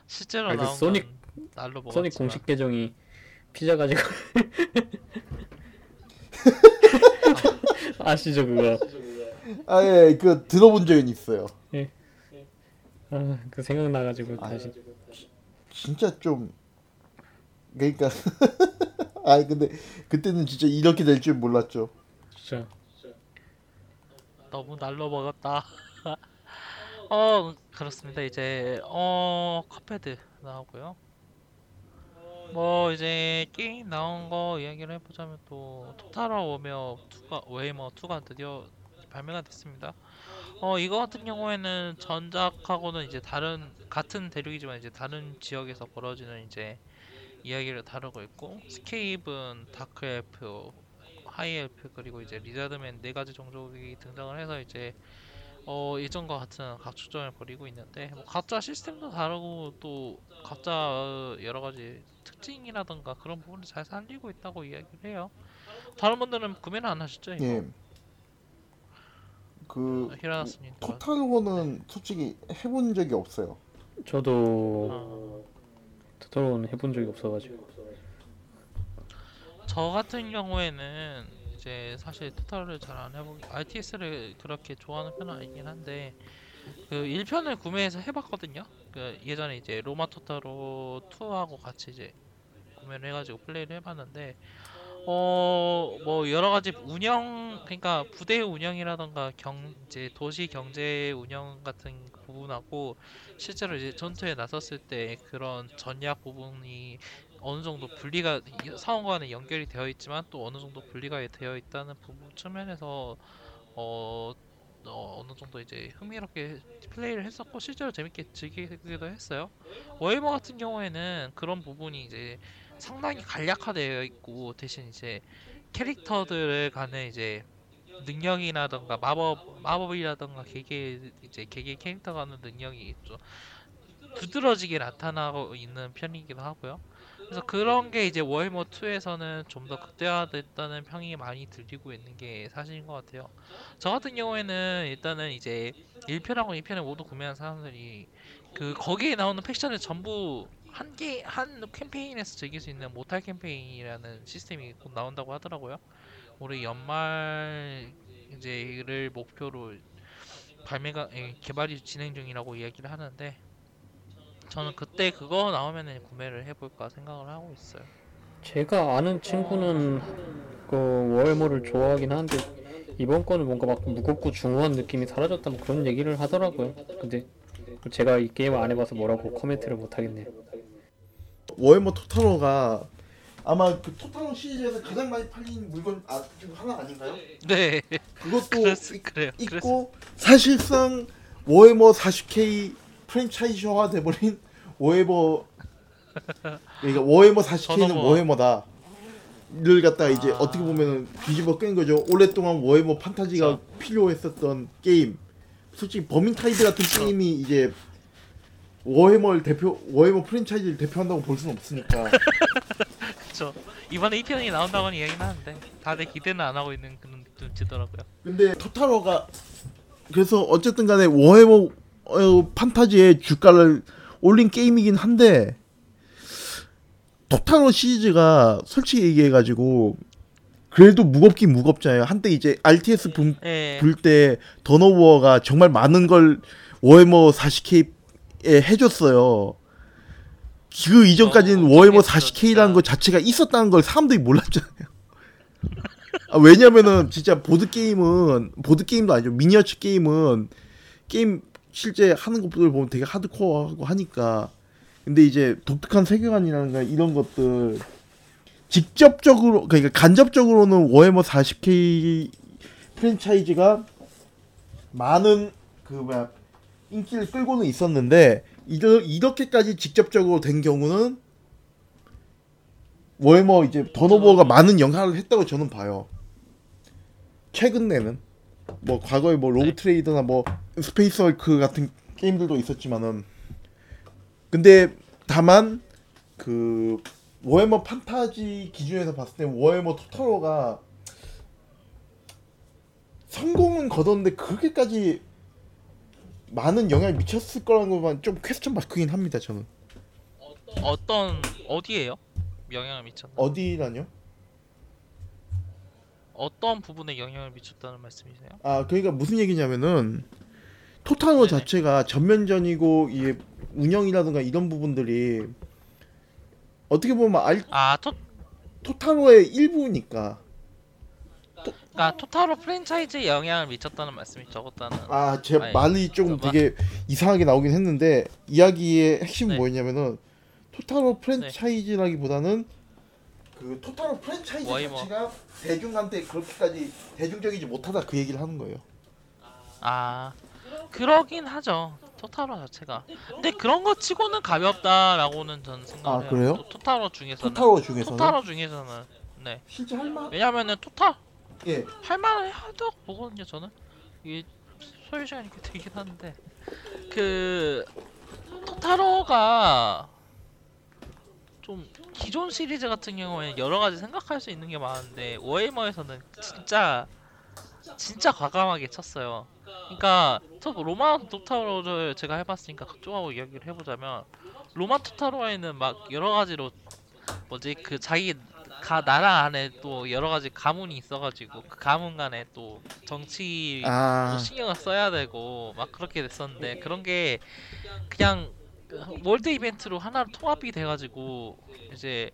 실제로 아, 그 나온 소닉- 건 날로 먹었지만 소닉 공식 계정이 피자 가지고 아시죠 그거? 아 예 그 들어본 적은 있어요. 아, 그 생각 나가지고 아, 다시 진짜 좀 그러니까 아니 근데 그때는 진짜 이렇게 될 줄 몰랐죠. 진짜 너무 날로 먹었다 어 그렇습니다. 이제 어 Cuphead 나오고요. 뭐 이제 게임 나온 거 이야기를 해보자면 또 Total Warhammer 2가 Warhammer 2가 드디어 발매가 됐습니다. 어 이거 같은 경우에는 전작하고는 이제 다른 같은 대륙이지만 이제 다른 지역에서 벌어지는 이제 이야기를 다루고 있고 Skaven, Dark Elf, High Elf 그리고 이제 Lizardman 네 가지 종족이 등장을 해서 이제 어 예전과 같은 각축전을 벌이고 있는데 뭐 각자 시스템도 다르고 또 각자 어, 여러 가지 특징이라던가 그런 부분을 잘 살리고 있다고 이야기를 해요. 다른 분들은 구매는 안 하셨죠 이거? 예. 그 히라나스님 Total War는 솔직히 해본 적이 없어요. 저도 어, 토탈원 해본 적이 없어가지고 저 같은 경우에는 이제 사실 토탈을 잘 안 해보기 RTS를 그렇게 좋아하는 편은 아니긴 한데 그 1편을 구매해서 해봤거든요. 그 예전에 이제 로마 토탈로 2하고 같이 이제 구매를 해가지고 플레이를 해봤는데 어 뭐 여러 가지 운영 그러니까 부대 운영이라던가 경 이제 도시 경제 운영 같은 부분하고 실제로 이제 전투에 나섰을 때 그런 전략 부분이 어느 정도 분리가 이- 상호간에 연결이 되어 있지만 또 어느 정도 분리가 되어 있다는 부분 측면에서 어, 어 어느 정도 이제 흥미롭게 플레이를 했었고 실제로 재밌게 즐기기도 했어요. 워해머 같은 경우에는 그런 부분이 이제 상당히 간략화되어 있고 대신 이제 캐릭터들을 가는 이제 능력이라던가 마법 마법이라던가 개개 이제 개개 캐릭터가 하는 능력이 좀 두드러지게 나타나고 있는 편이기도 하고요. 그래서 그런 게 이제 워해머 2에서는 좀 더 극대화됐다는 평이 많이 들리고 있는 게 사실인 것 같아요. 저 같은 경우에는 일단은 이제 1편하고 2편을 모두 구매한 사람들이 그 거기에 나오는 팩션을 전부 한 개 한 캠페인에서 즐길 수 있는 모탈 캠페인이라는 시스템이 곧 나온다고 하더라고요. 올해 연말 이제를 목표로 발매가 예, 개발이 진행 중이라고 이야기를 하는데 저는 그때 그거 나오면은 구매를 해볼까 생각을 하고 있어요. 제가 아는 친구는 그 워해머를 좋아하긴 하는데 이번 거는 뭔가 막 무겁고 중후한 느낌이 사라졌다 뭐 그런 얘기를 하더라고요. 근데 제가 이 게임 안 해봐서 뭐라고 코멘트를 못 하겠네요. 워해머 토탈워가 아마 그 토탈워 시리즈에서 가장 많이 팔린 물건 아, 중 하나 아닌가요? 네, 그것도 그랬, 있- 그래요. 있고 사실상 워해머 40K 프랜차이즈화 돼버린 워해머 그러니까 워해머 40K는 저도 뭐- 워해머다. 를 갖다가 이제 아. 어떻게 보면은 뒤집어 깬 거죠. 오랫동안 Warhammer Fantasy가 그쵸. 필요했었던 게임. 솔직히 Vermintide 같은 게임이 이제 Warhammer를 대표 Warhammer 프랜차이즈를 대표한다고 볼 수는 없으니까. 그쵸. 이번에 2편이 나온다고는 이야기는 하는데 다들 기대는 안 하고 있는 그런 눈치더라고요. 근데 토탈워가 그래서 어쨌든 간에 워해머 어, 판타지의 주가를 올린 게임이긴 한데 토탈워 시리즈가 솔직히 얘기해가지고 그래도 무겁긴 무겁잖아요. 한때 이제 RTS 불때 던오버가 정말 많은 걸 워해머 40K에 해줬어요. 그 이전까지는 어, 워해머 그게 진짜- 40K라는 것 자체가 있었다는 걸 사람들이 몰랐잖아요. 아, 왜냐면은 진짜 보드 게임은 보드 게임도 아니죠 미니어처 게임은 게임 실제 하는 것들 보면 되게 하드코어하고 하니까. 근데 이제 독특한 세계관이라든가 이런 것들. 직접적으로 그러니까 간접적으로는 워해머 40K 프랜차이즈가 많은 그 뭐야 인기를 끌고는 있었는데 이러, 이렇게까지 직접적으로 된 경우는 Warhammer 이제 Dawn of War가 많은 영향을 했다고 저는 봐요. 최근에는 뭐 과거에 뭐 Rogue 네. Trader나 뭐 Space Hulk 같은 게임들도 있었지만은 근데 다만 그 Warhammer Fantasy 기준에서 봤을 때 Warhammer Total War가 성공은 거뒀는데 그렇게까지 많은 영향을 미쳤을 거라는 것만 좀 퀘스천 마크긴 합니다 저는 어떤 어디에요? 영향을 미쳤나? 어디라뇨? 어떤 부분에 영향을 미쳤다는 말씀이세요? 아 그러니까 무슨 얘기냐면은 토탈워. 자체가 전면전이고 이 운영이라든가 이런 부분들이 어떻게 보면 알, 아, 토, 토탈워의 일부니까 그러니까 토타로 프랜차이즈에 영향을 미쳤다는 말씀이 적었다는. 아, 제 아니, 말이 좀 잠깐만. 되게 이상하게 나오긴 했는데 이야기의 핵심은 네. 뭐였냐면은 토타로 프랜차이즈라기보다는 그 토타로 프랜차이즈 워이머. 자체가 대중한테 그렇게까지 대중적이지 못하다 그 얘기를 하는 거예요. 아 그러긴 하죠. 토타로 자체가. 근데 그런 거 치고는 가볍다라고는 저는 생각을 아, 해요. 그래요? 또 토타로 중에서는. 토타로 중에서는 토타로 중에서는. 네. 진짜 할만. 왜냐면은 토타 예. 할만해 하다고 보거든요 저는 이게 소요 시간이 꽤 되긴 하는데 그 토타로가 좀 기존 시리즈 같은 경우에는 여러 가지 생각할 수 있는 게 많은데 워해머에서는 진짜 진짜 과감하게 쳤어요. 그러니까 저 로마 토타로를 제가 해봤으니까 각종하고 이야기를 해보자면 로마 토타로에는 막 여러 가지로 뭐지 그 자기 가 나라 안에 또 여러 가지 가문이 있어가지고 그 가문 간에 또 정치 또 아, 신경을 써야 되고 막 그렇게 됐었는데 그런 게 그냥 월드 이벤트로 하나로 통합이 돼가지고 이제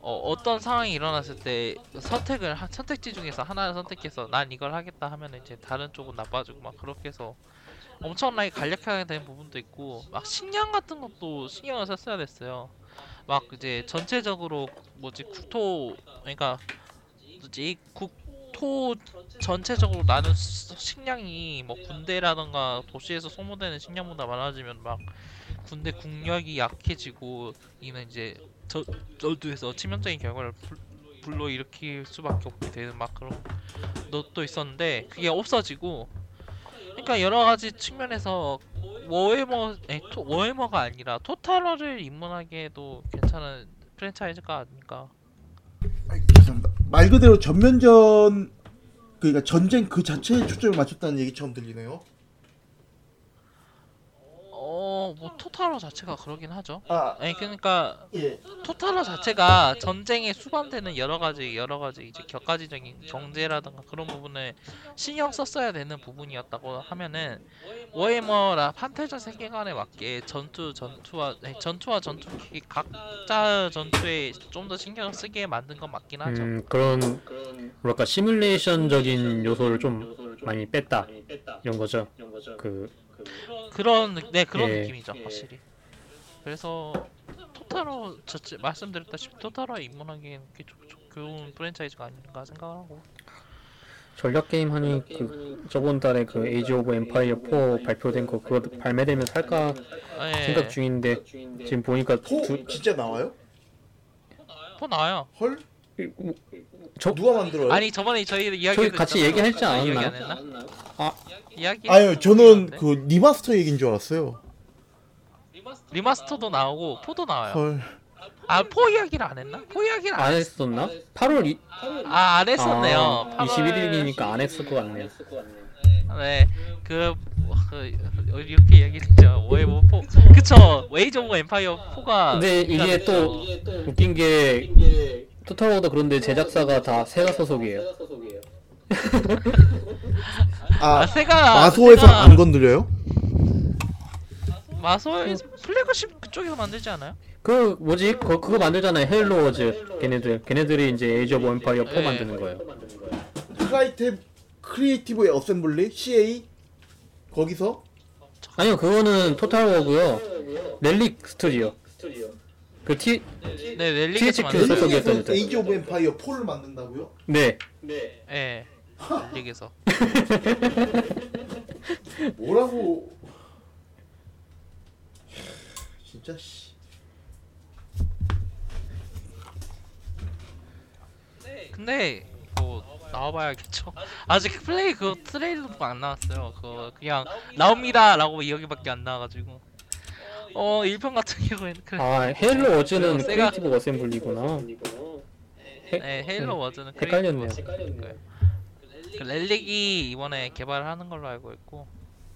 어, 떤 상황이 일어났을 때 선택을 하- 선택지 중에서 하나를 선택해서 난 이걸 하겠다 하면 이제 다른 쪽은 나빠지고 막 그렇게 해서 엄청나게 간략하게 된 부분도 있고 막 식량 같은 것도 신경을 썼어야 됐어요. 막 이제 전체적으로 뭐지 국토 그러니까 뭐지 국토 전체적으로 나는 수- 식량이 뭐 군대라던가 도시에서 소모되는 식량보다 많아지면 막 군대 국력이 약해지고 이는 이제 저 전투에서 치명적인 결과를 불, 불러일으킬 수밖에 없게 되는 막 그런 것도 있었는데 그게 없어지고 그러니까 여러 가지 측면에서 워해머 아니, 토, 워해머가 아니라 토탈러를 입문하기에도 괜찮은 프랜차이즈가 죄송합니다. 말 그대로 전면전 그러니까 전쟁 그 자체에 초점을 맞췄다는 얘기처럼 들리네요. 어 뭐 토탈러 자체가 그러긴 하죠 아, 아니 그러니까 예. 토탈러 자체가 전쟁에 수반되는 여러 가지 여러 가지 이제 격가지적인 경제라든가 그런 부분을 신경 썼어야 되는 부분이었다고 하면은 워해머라 판테전 세계관에 맞게 전투 전투와 아니, 전투와 전투 기- 각자 전투에 좀 더 신경을 쓰게 만든 건 맞긴 하죠. 음, 그런 뭐랄까 시뮬레이션적인 요소를 좀 많이 뺐다 이런 거죠. 그 그런 네 그런 예. 느낌이죠 확실히. 그래서 토탈러 자체 말씀드렸다시피 토탈러에 입문하기에는 꽤 좋- 좋- 좋은 프랜차이즈가 아닌가 생각하고. 전략 게임 하니 그 저번 달에 그 Age of Empires 4 발표된 거 그거 발매되면 살까 예. 생각 중인데 지금 보니까 four 두, 진짜 나와요? 또 나와요. 헐? 저 누가 만들어요? 아니 저번에 저희 이야기 저희 같이 얘기했지? 했나? 아. 이야기 아유, 저는 그 remaster 얘기인 줄 알았어요. remaster도 나오고 four도 나와요. 헐. 아 four 이야기를 안 했나? four 이야기를 안, 안 했... 했었나? 8월 이, 아 안 했었네요. 아, 8월 21일이니까 안 했을 것 같네요. 네, 그, 그 이렇게 얘기했죠. 왜 뭐 four? 그쵸. Age of Empires 4가 근데 이게 또 웃긴 게 Total War도 그런데 제작사가 다 세가 소속이에요. 아, 아 세가 마소에서 세가 안 건드려요? 마소에 플래그십 그쪽에서 만들지 않아요? 그 뭐지? 그, 그거 만들잖아요. Halo Wars 걔네들. 걔네들이 이제 Age of Empires 4 네. 만드는 거예요. 크라이테 Creative Assembly CA 거기서 아니요, 그거는 Total War고요. Relic 스튜디오. 그 T 네, 렐릭에서 THQ 만든. 소속이었던. Age of Empires 4를 만든다고요? 네. 예. Relic에서. 뭐라고 진짜 씨. 근데 뭐 나와봐야겠죠. 아직 플레이 그 트레일러도 안 나왔어요. 그 그냥 나옵니다 라고 이야기밖에 안 나와가지고. 어 1편 같은 경우에는 그 아, Halo Wars는 세가- Creative Assembly구나. 네, Halo Wars는 헷갈렸네요. 거예요. 그 렐릭이 이번에 개발하는 걸로 알고 있고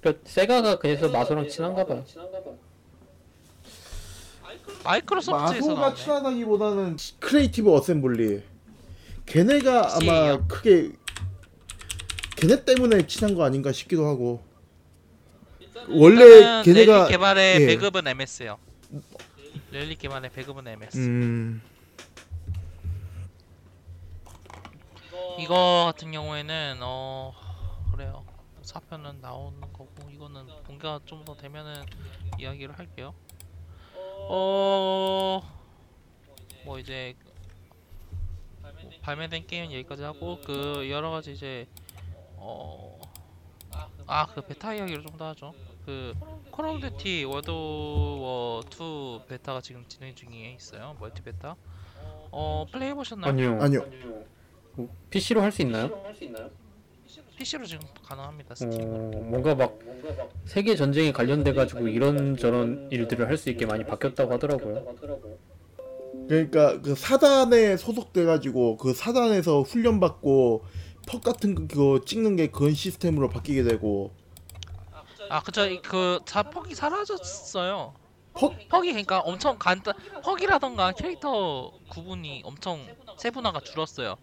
그 세가가 그래서 마소랑 친한가 봐요. 마이크로소프트에서 마소가 나오네. 친하다기보다는 Creative Assembly 걔네가 아마 CA요? 크게 걔네 때문에 친한 거 아닌가 싶기도 하고 원래 일단은 걔네가 Relic 개발의 예. 배급은 MS요. Relic 개발의 배급은 MS. 음 이거 같은 경우에는 어 그래요. 4편은 나오는 거고 이거는 공개가 좀 더 되면은 이야기를 할게요. 어. 뭐 이제 발매된 게임은 여기까지 하고 그 여러 가지 이제 어. 아, 그 베타 이야기를 좀 더 하죠. 그 Call of Duty World War 2 베타가 지금 진행 중에 있어요. 멀티 베타. 어, 플레이 해 보셨나요? 아니요. 아니요. PC로 할 수 있나요? PC로 지금 가능합니다. 어, 스팀으로. 뭔가 막 세계 전쟁에 관련돼 가지고 이런 저런 일들을 할 수 있게 많이 바뀌었다고 하더라고요. 그러니까 그 사단에 소속돼 가지고 그 사단에서 훈련 받고 퍽 같은 거 그거 찍는 게 그런 시스템으로 바뀌게 되고 아, 그쵸. 이- 그 자퍽이 사라졌어요. perk perk이 그러니까 엄청 간단 perk이라던가 캐릭터 구분이 엄청 세분화가 줄었어요.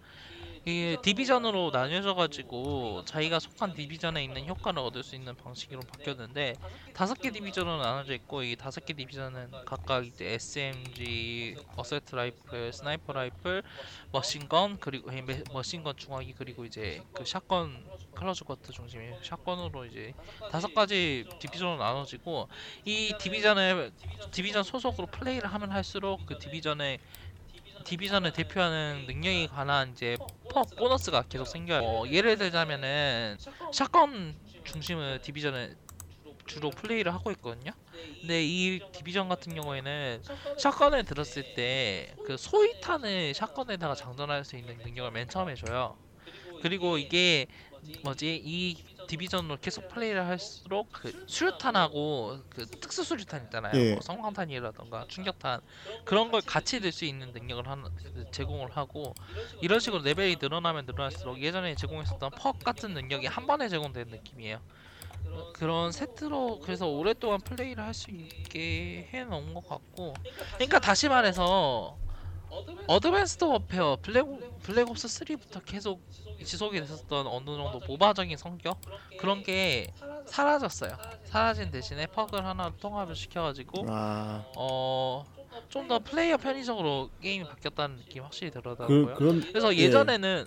이게 division으로 나뉘어져 가지고 자기가 속한 division에 있는 효과를 얻을 수 있는 방식으로 바뀌었는데 다섯 개 division으로 나눠져 있고 이 다섯 개 division은 각각 이제 SMG, assault rifle, sniper rifle, machine gun 그리고 machine gun 중화기 그리고 이제 그 shotgun close quarter 중심의 shotgun으로 이제 다섯 가지 division으로 나눠지고 이 division을 division 소속으로 플레이를 하면 할수록 그 division의 division을 대표하는 능력에 관한 이제 퍼 보너스가 계속 생겨요. 어, 예를 들자면은 shotgun 중심의 division을 주로 플레이를 하고 있거든요. 근데 이 division 같은 경우에는 shotgun을 들었을 때 그 소이탄을 shotgun에다가 장전할 수 있는 능력을 맨 처음에 줘요. 그리고 이게 뭐지 이 디비전으로 계속 플레이를 할수록 그 수류탄하고 그 특수 수류탄 있잖아요. 예. 뭐 성광탄이라던가 충격탄 그런 걸 같이 들 수 있는 능력을 하나 그 제공을 하고 이런 식으로 레벨이 늘어나면 늘어날수록 예전에 제공했었던 퍽 같은 능력이 한 번에 제공되는 느낌이에요. 어, 그런 세트로 그래서 오랫동안 플레이를 할 수 있게 해놓은 것 같고 그러니까 다시 말해서 Advanced Warfare Black Black Ops 3부터 계속 지속이 됐었던 어느 정도 MOBA적인 성격 그런 게 사라졌어요. 사라진 대신에 perk을 하나 통합을 시켜가지고 아 어 좀 더 플레이어 편의적으로 게임이 바뀌었다는 느낌 확실히 그, 들어가고요. 그 런 그래서 예. 예전에는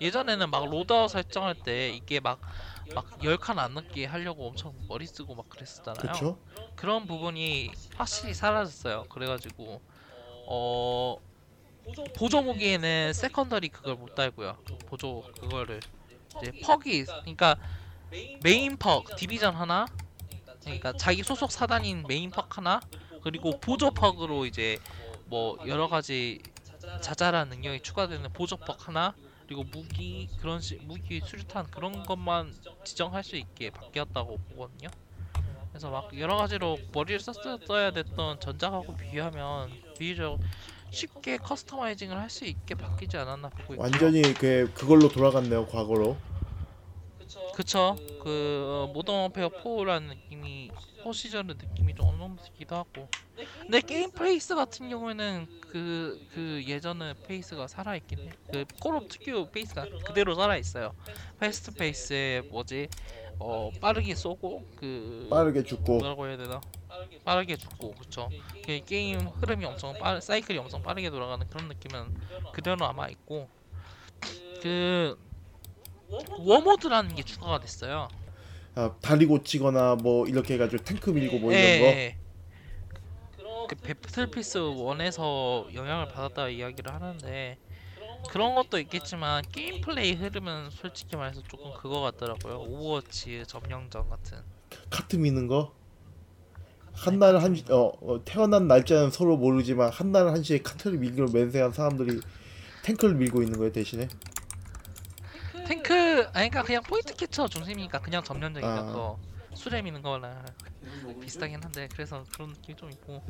예 전에는 막 loadout 설정할 때 이게 막막 10칸 안 넘게 하려고 엄청 머리 쓰고 막 그랬었잖아요. 그렇죠. 그런 부분이 확실히 사라졌어요. 그래가지고 어 보조 무기에는 secondary 그걸 못 달고요. 그 보조 그거를 이제 perk이 그러니까 메인 perk division 하나 그러니까 자기 소속 사단인 메인 perk 하나 그리고 보조 perk으로 이제 뭐 여러 가지 자잘한 능력이 추가되는 보조 perk 하나 그리고 무기 그런 식 무기 수류탄 그런 것만 지정할 수 있게 바뀌었다고 보거든요. 그래서 막 여러 가지로 머리를 썼어야 됐던 전작하고 비교하면 비교적 쉽게 customizing을 할 수 있게 바뀌지 않았나 보고 있고요. 완전히 그 그걸로 돌아갔네요 과거로. 그쵸? 그 어, Modern Warfare 4라는 느낌이 4 시절의 느낌이 좀 어느 정도 들기도 하고. 근데 게임 페이스 같은 경우에는 그, 그 예전의 페이스가 살아있긴 해 그 콜옵 특유 페이스가 그대로 살아있어요. fast pace에 뭐지? 어 빠르게 쏘고 그 빠르게 죽고. 뭐라고 해야 되나 빠르게 죽고 그쵸 그 게임 흐름이 엄청 빠 사이클이 엄청 빠르게 돌아가는 그런 느낌은 그대로 아마 있고 그 워모드라는 게 추가가 됐어요 아, 다리 고치거나 뭐 이렇게 해가지고 탱크 밀고 뭐 이런 예, 거. 예. 그 Battlefield 1에서 영향을 받았다 이야기를 하는데 그런 것도 있겠지만 게임 플레이 흐름은 솔직히 말해서 조금 그거 같더라고요 Overwatch 점령전 같은 카트 미는 거. 한날 한 어, 어, 태어난 날짜는 서로 모르지만 한날 한시에 카트를 밀기로 맹세한 사람들이 탱크를 밀고 있는 거예요 대신에. 탱크 아니 그러니까 그냥 point capture 중심이니까 그냥 점령전이니까 아. 또 수레 미는 거랑 비슷하긴 한데 그래서 그런 느낌이 좀 있고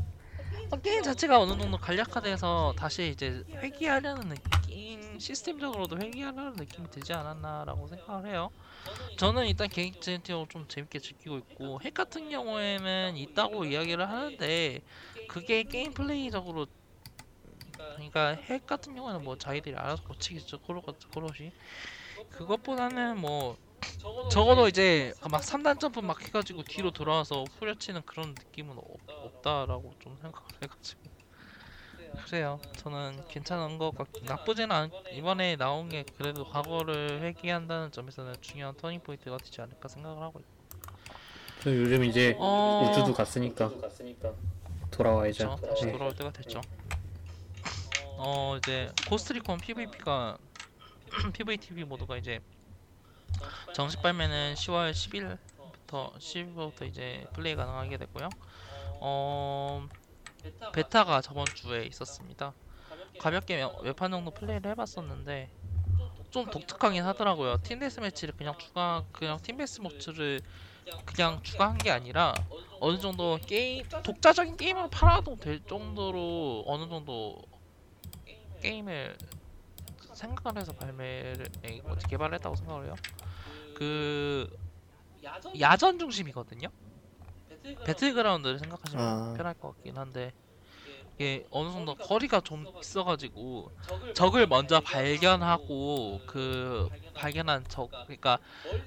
어, 게임 자체가 어느 정도 간략화돼서 다시 이제 회귀하려는 느낌 시스템적으로도 회귀하려는 느낌이 들지 않았나라고 생각을 해요. 저는 일단 개인적으로 좀 재밌게 즐기고 있고 핵 같은 경우에는 있다고 이야기를 하는데 그게 게임 플레이적으로 그러니까 핵 같은 경우에는 뭐 자기들이 알아서 고치겠죠 코로가 코로시 그것보다는 뭐 적어도 이제 막 3단 점프 막 해가지고 뒤로 돌아와서 후려치는 그런 느낌은 없, 없다라고 좀 생각을 해가지고 그래요. 저는 괜찮은 것 같, 나쁘진 않. 이번에 나온 게 그래도 과거를 회귀한다는 점에서는 중요한 터닝 포인트가 되지 않을까 생각을 하고 있고. 저 요즘 이제 어, 우주도 갔으니까 돌아와야죠. 그렇죠. 다시 네. 돌아올 때가 됐죠. 어 이제 Ghost Recon PVP가 PVP 모드가 이제 정식 발매는 10월 10일부터 10일부터 이제 플레이 가능하게 됐고요. 어 베타가 저번 주에 있었습니다. 가볍게 몇- 몇판 정도 플레이를 해봤었는데 좀 독특하긴 하더라고요. 팀 데스 매치를 그냥 추가 그냥 팀 데스매치를 그냥 추가한 게 아니라 어느 정도 게임 독자적인 게임을 팔아도 될 정도로 어느 정도 게임을 생각을 해서 발매를 에, 뭐 개발을 했다고 생각을 해요. 그 야전 중심이거든요. 배틀그라운드를 생각하시면 아. 편할 것 같긴 한데 이게 어느 정도 거리가 좀 있어가지고 적을 먼저 발견하고 그 발견한 적 그러니까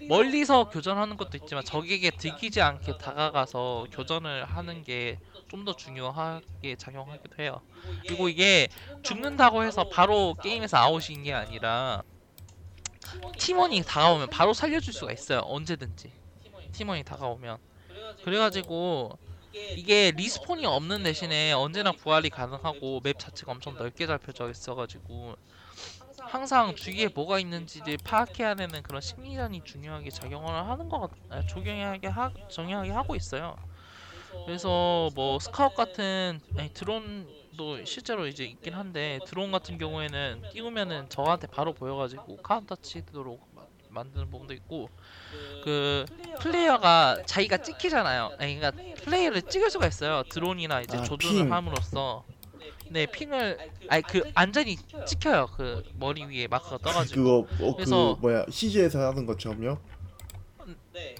멀리서 교전하는 것도 있지만 적에게 들키지 않게 다가가서 교전을 하는 게 좀 더 중요하게 작용하기도 해요. 그리고 이게 죽는다고 해서 바로 게임에서 아웃인 게 아니라 팀원이 다가오면 바로 살려줄 수가 있어요. 언제든지 팀원이 다가오면 그래가지고 이게 respawn이 없는 대신에 언제나 부활이 가능하고 맵 자체가 엄청 넓게 잘 펴져 있어가지고 항상 주위에 뭐가 있는지를 파악해야 되는 그런 심리전이 중요하게 작용을 하는 것 같, 아, 적용하게 하, 정형하게 하고 있어요. 그래서 뭐 스카웃 같은 아니, 드론도 실제로 이제 있긴 한데 드론 같은 경우에는 띄우면은 저한테 바로 보여가지고 카운터 치도록 마- 만드는 부분도 있고 그 플레이어가 자기가 찍히잖아요. 아니, 그러니까 플레이어를 찍을 수가 있어요. 드론이나 이제 아, 조준을 핑. 함으로써 네 핑을 아니 그 안전히 찍혀요. 그 머리 위에 마크가 떠가지고 그거 어, 그 그래서- 뭐야 CG에서 하는 것처럼요?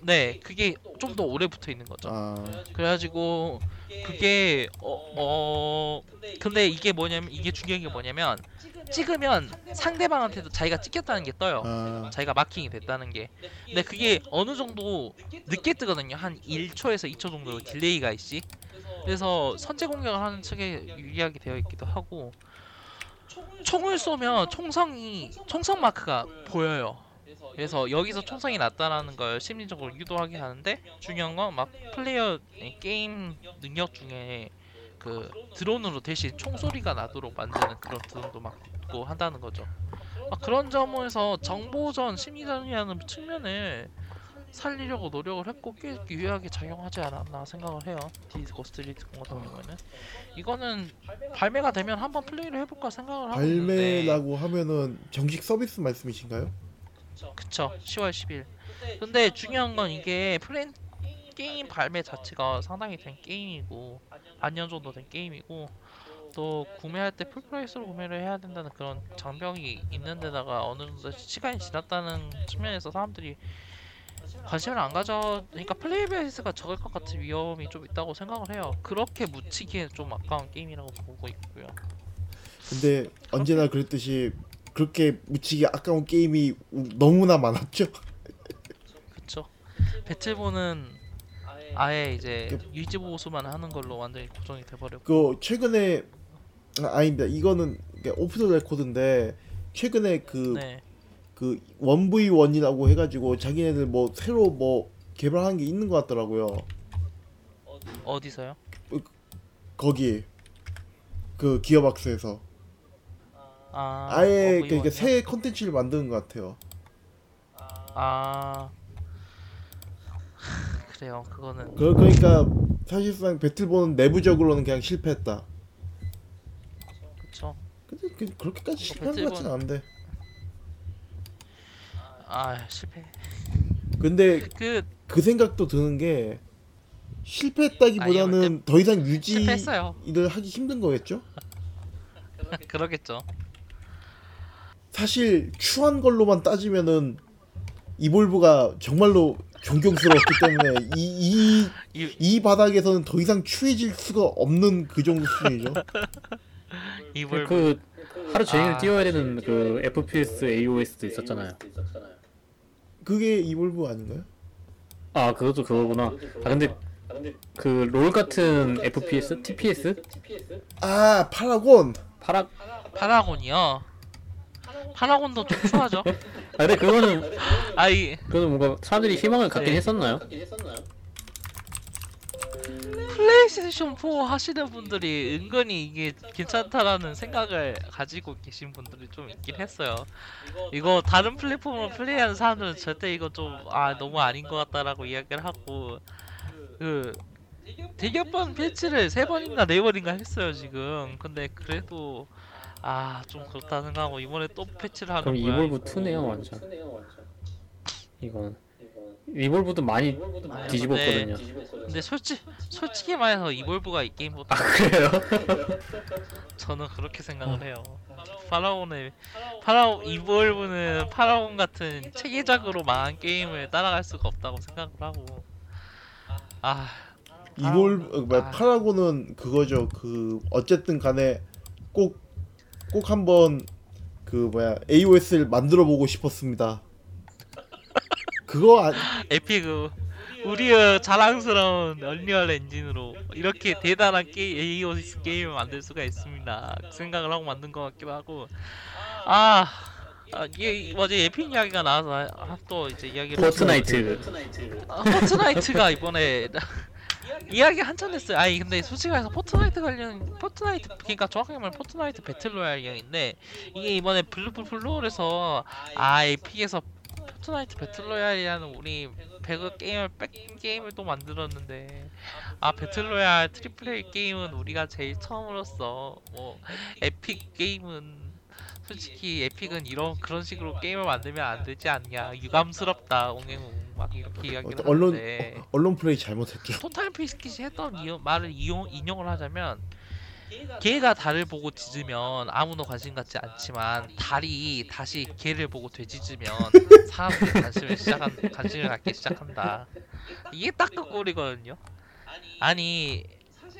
네 그게 좀 더 오래 붙어 있는 거죠. 아 그래가지고 그게 어, 어 근데 이게 뭐냐면 이게 중요한 게 뭐냐면 찍으면 상대방한테도 자기가 찍혔다는 게 떠요. 아, 자기가 마킹이 됐다는 게. 근데 그게 어느 정도 늦게 뜨거든요. 한 1초에서 2초 정도 딜레이가 있지. 그래서 선제 공격을 하는 측에 유리하게 되어 있기도 하고 총을 쏘면 총성이 총성 마크가 보여요. 그래서 여기서 총성이 났다라는 걸 심리적으로 유도하게 하는데 중요한 건 막 플레이어 게임 능력 중에 그 드론으로 대신 총소리가 나도록 만드는 그런 드론도 막 있고 한다는 거죠. 막 그런 점에서 정보전 심리전이라는 측면을 살리려고 노력을 했고 꽤 유효하게 작용하지 않았나 생각을 해요. 디스코스트 리트 같은 경우에는 이거는 발매가 되면 한번 플레이를 해볼까 생각을 하고 있는데 발매라고 하면은 정식 서비스 말씀이신가요? 그쵸. 10월 10일. 근데 중요한 건 이게 플랜 게임 발매 자체가 상당히 된 게임이고 반년 정도 된 게임이고 또 구매할 때 full price로 구매를 해야 된다는 그런 장벽이 있는 데다가 어느 정도 시간이 지났다는 측면에서 사람들이 관심을 안 가져 그러니까 플레이 베이스가 적을 것 같은 위험이 좀 있다고 생각을 해요. 그렇게 묻히기엔 좀 아까운 게임이라고 보고 있고요. 근데 언제나 그랬듯이 그렇게 묻히기 아까운 게임이 우- 너무나 많았죠. 그쵸 배틀본은 아예 이제 유지 보수만 하는 걸로 완전히 고정이 돼버렸고 그 최근에 아, 아닙니다. 이거는 오프 더 레코드인데 최근에 그 네 그 1v1이라고 해가지고 자기네들 뭐 새로 뭐 개발한 게 있는 것 같더라고요. 어디서요? 거기 그 기어박스에서 아 아예 어브이 그러니까 원이요? 새 컨텐츠를 만드는 것 같아요. 아 그래요 그거는 그, 그러니까 사실상 배틀본은 내부적으로는 그냥 실패했다. 그쵸 근데 그, 그렇게까지 실패한 것 배틀본- 같진 않은데. 아 실패 근데 그 그 생각도 드는 게 실패했다기보다는 더 이상 유지를 실패했어요 하기 힘든 거겠죠? 그러겠죠 사실 추한 걸로만 따지면은 이볼브가 정말로 존경스러웠기 때문에 이, 이, 이, 이 바닥에서는 더 이상 추해질 수가 없는 그 정도 수준이죠. 이불 그 하루 종일 아. 띄워야 되는 그 FPS AOS도 있었잖아요. 그게 이볼브 아닌가요? 아 그것도 그거구나. 아 근데 그 롤 같은 FPS, TPS 아 파라곤 파라 파라곤이요. 파라곤도 좀 추하죠. 아 근데 그거는 아이 그거는 뭔가 사람들이 희망을 갖긴 네. 했었나요? 플레이스테이션 4 하시는 분들이 은근히 이게 괜찮다라는 생각을 가지고 계신 분들이 좀 있긴 했어요. 이거 다른 플랫폼으로 플레이하는 사람들은 절대 이거 좀 아 너무 아닌 것 같다라고 이야기를 하고 그 대격변 패치를 세 번인가 네 번인가 했어요 지금. 근데 그래도 아 좀 그렇다 생각하고 이번에 또 패치를 하는 그럼 거야. 이볼브 2네요 완전. 이건 이볼브도 많이 아, 뒤집었거든요. 근데 솔직 솔직히 말해서 이볼브가 이 게임보다 아 그래요? 저는 그렇게 생각을 해요. 파라곤의 파라곤 이볼브는 파라곤 같은 체계적으로 망한 게임을 따라갈 수가 없다고 생각을 하고 아 이볼 어, 아. 파라곤은 그거죠. 그 어쨌든 간에 꼭 꼭 한번 그 뭐야 AOS를 만들어 보고 싶었습니다. 그거 아, 에픽 우리의 자랑스러운 언리얼 엔진으로 이렇게 대단한 게임 AOS 게임을 만들 수가 있습니다. 그 생각을 하고 만든 것 같기도 하고 아, 아 이게 어제 에픽 이야기가 나와서 아, 또 이제 이야기를 포트나이트 아, 포트나이트가 이번에 이야기 한참 했어요. 아니 근데 솔직히 말해서 포트나이트 관련 포트나이트 그러니까 정확하게 말하면 포트나이트 배틀로얄 이야기인데 이게 이번에 블루블 블루홀에서 아 에픽에서 포트나이트 배틀로얄이라는 우리 배그 게임을 뺏긴 게임을 또 만들었는데 아 배틀로얄 triple A 게임은 우리가 제일 처음으로써 뭐 에픽 게임은 솔직히 에픽은 이런 그런 식으로 게임을 만들면 안 되지 않냐 유감스럽다 옹행웅 막 이렇게 이야기를 어, 언론 하는데 어, 언론 플레이 잘못했죠. 토탈 피스킷이 했던 이유, 말을 이용, 인용을 하자면 개가 달을 보고 짖으면 아무도 관심 갖지 않지만 달이 다시 개를 보고 되짖으면 사람들이 관심을 시작한 관심을 갖기 시작한다. 이게 딱 그 꼴이거든요. 아니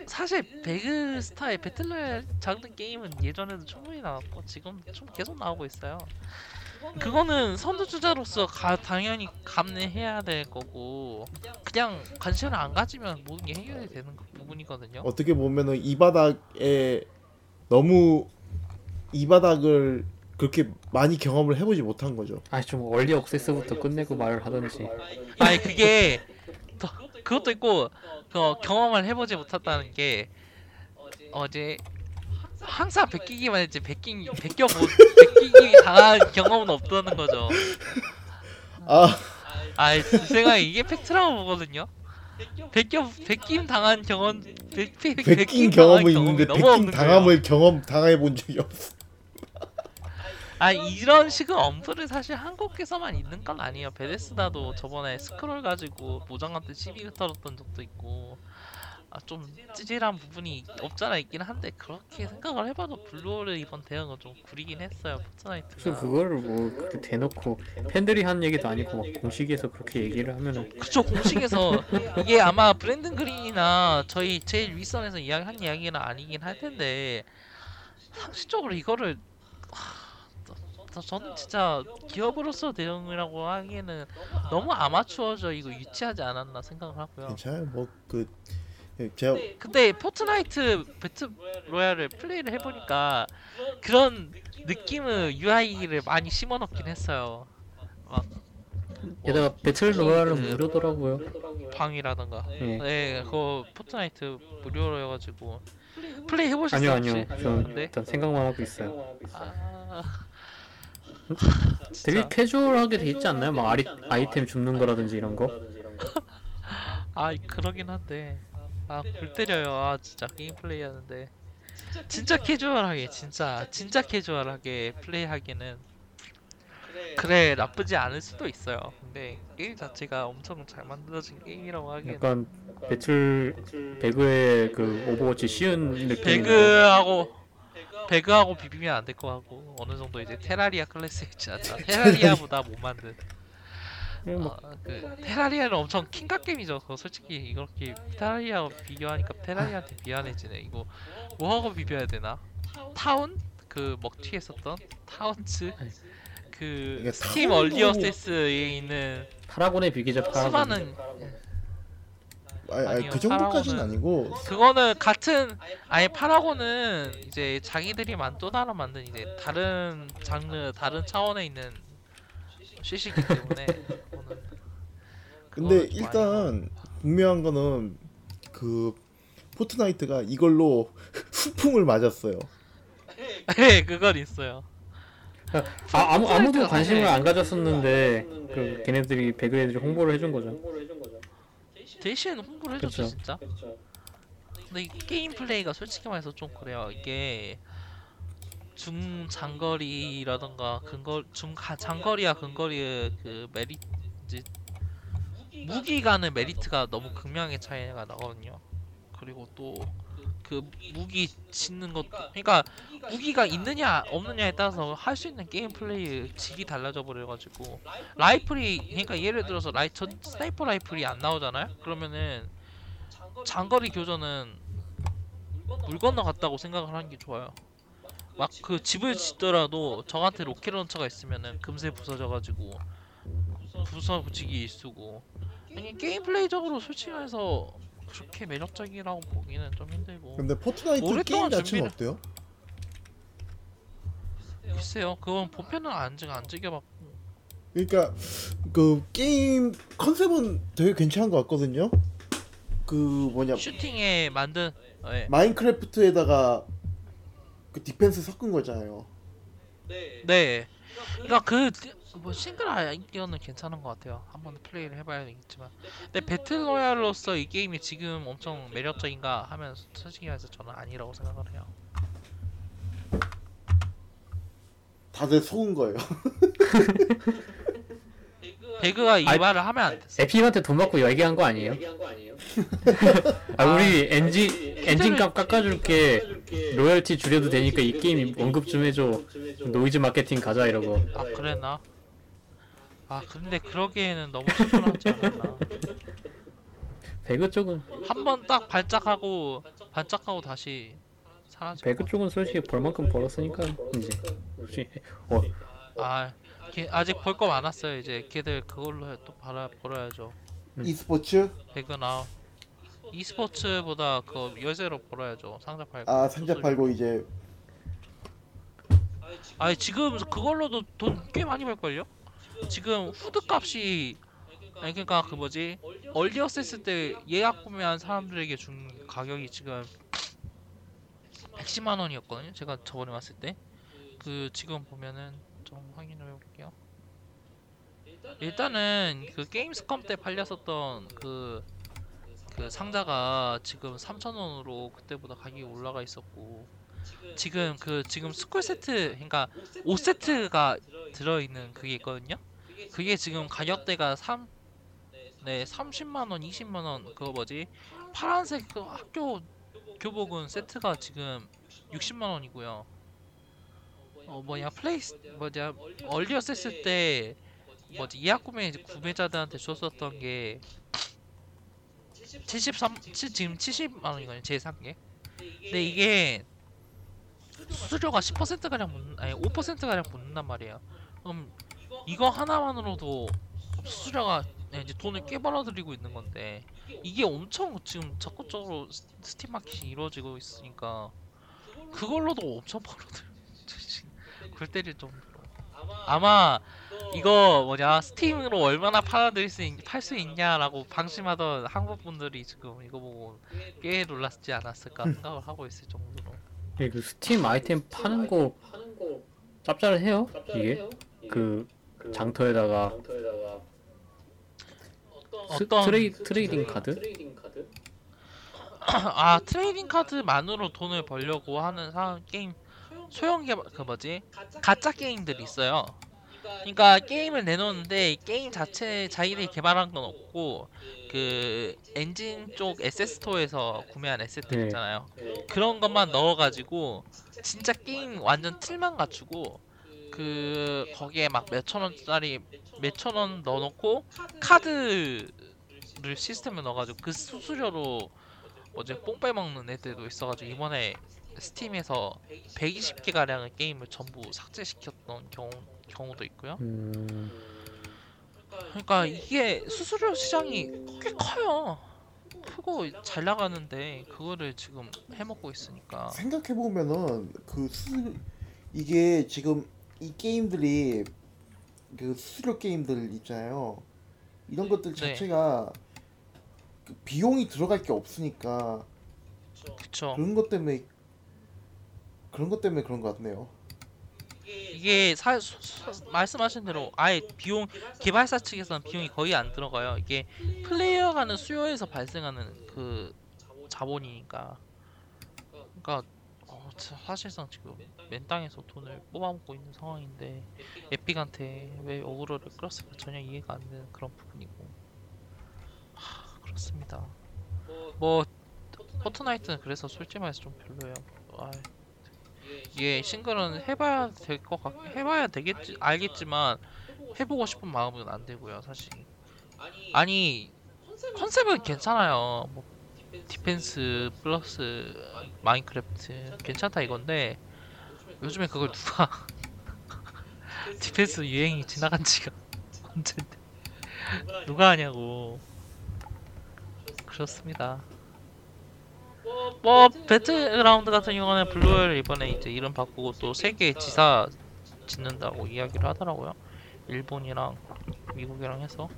사실 배그 스타의 배틀로얄 장르 게임은 예전에도 충분히 나왔고 지금 좀 계속 나오고 있어요. 그거는 선두주자로서 가, 당연히 감내해야 될 거고 그냥 관심을 안 가지면 모든 게 해결이 되는 그 부분이거든요. 어떻게 보면은 이 바닥에 너무 이 바닥을 그렇게 많이 경험을 해보지 못한 거죠. 아좀 얼리 억세스부터 끝내고 말을 하던지 아니 그게 더, 그것도 있고 그 경험을 해보지 못했다는 게 어제 항상 베끼기만 했지 베끼 베껴 못 베끼기 당한 경험은 없다는 거죠. 아 아이 제 생각에 이게 팩트라고 보거든요. 베껴 베김 당한 경험 베, 베, 베낀 경험은 있는데 베낀 없는. 당함을 경험 당해 본 적이 없어. 아 이런 식의 엄프를 사실 한국에서만 있는 건 아니에요. 베데스다도 저번에 스크롤 가지고 모장한테 시비 털었던 적도 있고 아, 좀 찌질한 부분이 없잖아 있긴 한데 그렇게 생각을 해봐도 블루홀을 이번 대응은 좀 구리긴 했어요 그래서 포트나이트가 그거를 뭐 그렇게 대놓고 팬들이 한 얘기도 아니고 막 공식에서 그렇게 얘기를 하면은 그쵸 공식에서 이게 아마 브랜든 그린이나 저희 제일 윗선에서 이야기한 이야기는 아니긴 할 텐데 상식적으로 이거를 하, 저- 저는 진짜 기업으로서 대응이라고 하기에는 너무 아마추어져 이거 유치하지 않았나 생각을 하고요. 괜찮아요. 뭐그 제가 근데 포트나이트 배틀 로얄을 플레이를 해보니까 그런 느낌의 UI를 많이 심어넣긴 했어요. 막 게다가 배틀 로얄은 그- 무료더라고요 방이라던가. 예. 네, 그거 포트나이트 무료여가지고 플레이 해보셨어요? 아니요 아니요? 저는 네? 일단 생각만 하고 있어요 아, 되게 진짜. 캐주얼하게 돼 있지 않나요? 막 아리, 아이템 줍는 거라든지 이런 거? 아 그러긴 한데. 아 골 때려요. 아 진짜 게임 플레이 하는데. 진짜 캐주얼하게 진짜 진짜. 캐주얼하게 플레이하기는. 그래. 나쁘지 않을 수도 있어요. 근데 게임 자체가 엄청 잘 만들어진 게임이라고 하기에는. 약간 배틀 배그의 그 오버워치 쉬운 느낌인데 배그하고 배그하고 비비면 안 될거 같고 어느 정도 이제 테라리아 클래스 있지 않나. 테라리아보다 못 만든. 아, 그 테라리아는 엄청 킹갓 게임이죠. 그거 솔직히 이렇게 테라리아하고 비교하니까 테라리아한테 미안해지네. 이거 뭐하고 비벼야 되나? 타운? 그 먹튀 했었던 타운츠? 그 이게 스팀 타운도- Early Access에 있는 파라곤의 비기적 파라곤 수많은 아니, 아니 그 정도까지는 아니고 그거는 같은 아예 파라곤은 이제 자기들이 만또 다른 만든 이제 다른 장르 다른 차원에 있는 CC기 때문에 그거는 근데 그거는 일단 분명한 거는 그 포트나이트가 이걸로 후풍을 맞았어요. 네 그건 있어요. 아, 아무 아무도 관심을 안 가졌었는데 그 걔네들이 배그 애들이 홍보를 해준 거죠. 대신 홍보를 해줬죠 그쵸. 진짜. 근데 이 게임 플레이가 솔직히 말해서 좀 그래요. 이게 중 장거리라던가 근거 중 가- 장거리와 근거리의 그 메리 이제 무기가는 메리트가 너무 극명하게 차이가 나거든요. 그리고 또 그 무기 집는 것 그러니까 무기가 있느냐 없느냐에 따라서 할 수 있는 게임 플레이 질이 달라져 버려가지고 라이플이 그러니까 예를 들어서 라이 전 sniper rifle이 안 나오잖아요. 그러면은 장거리 교전은 물 건너 갔다고 생각을 하는 게 좋아요. 막 그 집을 짓더라도 저한테 rocket launcher가 있으면은 금세 부서져가지고 부서 붙이기 일쑤고 아니 게임 플레이적으로 솔직히 말해서 그렇게 매력적이라고 보기는 좀 힘들고 근데 포트나이트 게임 오랫동안 자체는 준비를- 어때요? 글쎄요 그건 본편은 안, 즐- 안 즐겨봤고 그러니까 그 게임 컨셉은 되게 괜찮은 것 같거든요. 그 뭐냐 슈팅에 만든 네. 마인크래프트에다가 그 디펜스 섞은 거잖아요. 네. 그러니까 그 뭐 싱글 아이디어는 괜찮은 것 같아요. 한번 플레이를 해봐야 되겠지만, 근데 battle royale로서 이 게임이 지금 엄청 매력적인가 하면 솔직히 말해서 저는 아니라고 생각을 해요. 다들 속은 거예요. 배그가 이 아이, 말을 하면 안 됐어. 에픽한테 돈 받고 얘기한 거 아니에요? 아 우리 엔진 엔진 값 깎아줄게 로열티 줄여도 되니까 이 게임 언급 좀 해줘 노이즈 마케팅 가자 이러고 아 그랬나? 아 근데 그러기에는 너무 시원하지 않았나? 배그 쪽은 한 번 딱 발작하고 반짝하고 다시 사라져. 배그 쪽은 솔직히 벌 만큼 벌었으니까 이제 혹시 어아 걔- 아직 볼거 많았어요. 이제 걔들 그걸로 또 벌어 벌어야죠. 음. e스포츠 배그 나 e스포츠보다 그 열쇠로 벌어야죠. 상자 팔고. 아 상자 팔고 이제 아니 지금 그걸로도 돈 꽤 많이 벌걸요? 지금 후드 값이 아니 그러니까 그 뭐지 얼리 어세스 때 예약 구매한 사람들에게 준 가격이 지금 110만 원이었거든요. 제가 저번에 왔을 때. 그 지금 보면은 좀 확인을 해볼게요. 일단은 그 게임스컴 때 팔렸었던 그, 그 상자가 지금 3,000원으로 그때보다 가격이 올라가 있었고 지금 그 지금 스쿨 세트 그러니까 5세트가 들어 있는 그게 있거든요. 그게 지금 가격대가 3 네, 30만 원, 20만 원 그거 뭐지? 파란색 그 학교 교복은 세트가 지금 60만 원이고요. 어 뭐냐 플레이스 뭐냐 얼리어 셌을 때 뭐지 예약 구매 이제 구매자들한테 줬었던 게 73, 치- 지금 70만 원이거든요 제일 싼 게. 근데 이게 수수료가 10% 가량 묻 아니 5% 가량 붙는단 말이에요. 그럼 이거 하나만으로도 수수료가 네, 이제 돈을 꽤 벌어들이고 있는 건데 이게 엄청 지금 적극적으로 스- 스팀 마켓이 이루어지고 있으니까 그걸로도 엄청 벌어들. 골 때릴 정도로. 아마 이거 뭐냐 스팀으로 얼마나 팔아들일 수 팔수 있냐라고 방심하던 한국 분들이 지금 이거 보고 꽤 놀랐지 않았을까 생각을 하고 있을 정도로. 이게 그 스팀 아이템 파는 거 짭짤해요? 이게? 그 장터에다가 스, 어떤 트레이 trading card? 아 trading card만으로 돈을 벌려고 하는 사 게임 소형 개발 그 뭐지? 가짜 게임들이 있어요. 그러니까 게임을 내놓는데 게임 자체 자기들이 개발한 건 없고 그 엔진 쪽 에셋 스토어에서 구매한 asset들 네. 있잖아요. 그런 것만 넣어가지고 진짜 게임 완전 틀만 갖추고 그 거기에 막 몇천 원짜리 몇천 원 넣어놓고 카드를 시스템에 넣어가지고 그 수수료로 어제 뽕 빼먹는 애들도 있어가지고 이번에 스팀에서 120개 가량의 게임을 전부 삭제시켰던 경우 경우도 있고요. 음, 그러니까 이게 수수료 시장이 꽤 커요. 크고 잘 나가는데 그거를 지금 해먹고 있으니까 생각해 보면은 그 수, 이게 지금 이 게임들이 그 수수료 게임들 있잖아요. 이런 것들 네. 자체가 그 비용이 들어갈 게 없으니까 그쵸 그런 것 때문에 그런 것 때문에 그런 것 같네요. 이게 사, 수- 수- 말씀하신 대로 아예 비용 개발사 측에서는 비용이 거의 안 들어가요. 이게 플레이어 간의 수요에서 발생하는 그 자본이니까. 그러니까 어, 자- 사실상 지금 맨 땅에서 돈을 뽑아먹고 있는 상황인데 에픽한테 왜 어그로를 끌었을까 전혀 이해가 안 되는 그런 부분이고. 하, 그렇습니다. 뭐 포트나이트는 그래서 솔직히 말해서 좀 별로예요. 아, 이게 싱글은 해봐야 될 것 같, 해봐야 되겠지, 알겠지만 해보고 싶은 마음은 안 되고요, 사실. 아니 컨셉은 괜찮아요. 뭐 디펜스 플러스 마인크래프트 괜찮다 이건데 요즘에 그걸 누가 디펜스 유행이 지나간 지가 언젠데 누가 하냐고 그렇습니다. 뭐 배틀그라운드 같은 경우는 블루홀 이번에 이제 이름 바꾸고 또 세계 지사 짓는다고 이야기를 하더라고요. 일본이랑 미국이랑 해서.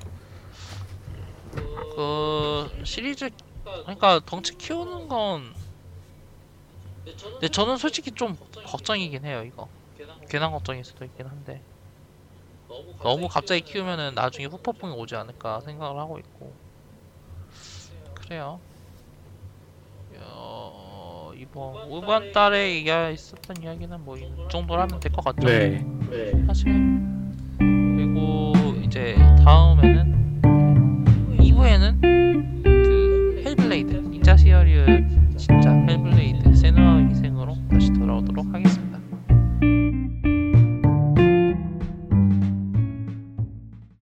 그 시리즈 그러니까 덩치 키우는 건 근데 저는 솔직히 좀 걱정이긴 해요 이거. 괜한 걱정일 수도 있긴 한데. 너무 갑자기 키우면은 나중에 후폭풍이 오지 않을까 생각을 하고 있고. 그래요. 어, 이번 5번 달에 이야 있었던 이야기는 뭐 이 정도라면 될 것 같죠. 네. 사실 그리고 이제 다음에는 이후에는 그 헬블레이드 인자 시어리얼 진짜 헬블레이드 세누아 위생으로 다시 돌아오도록 하겠습니다.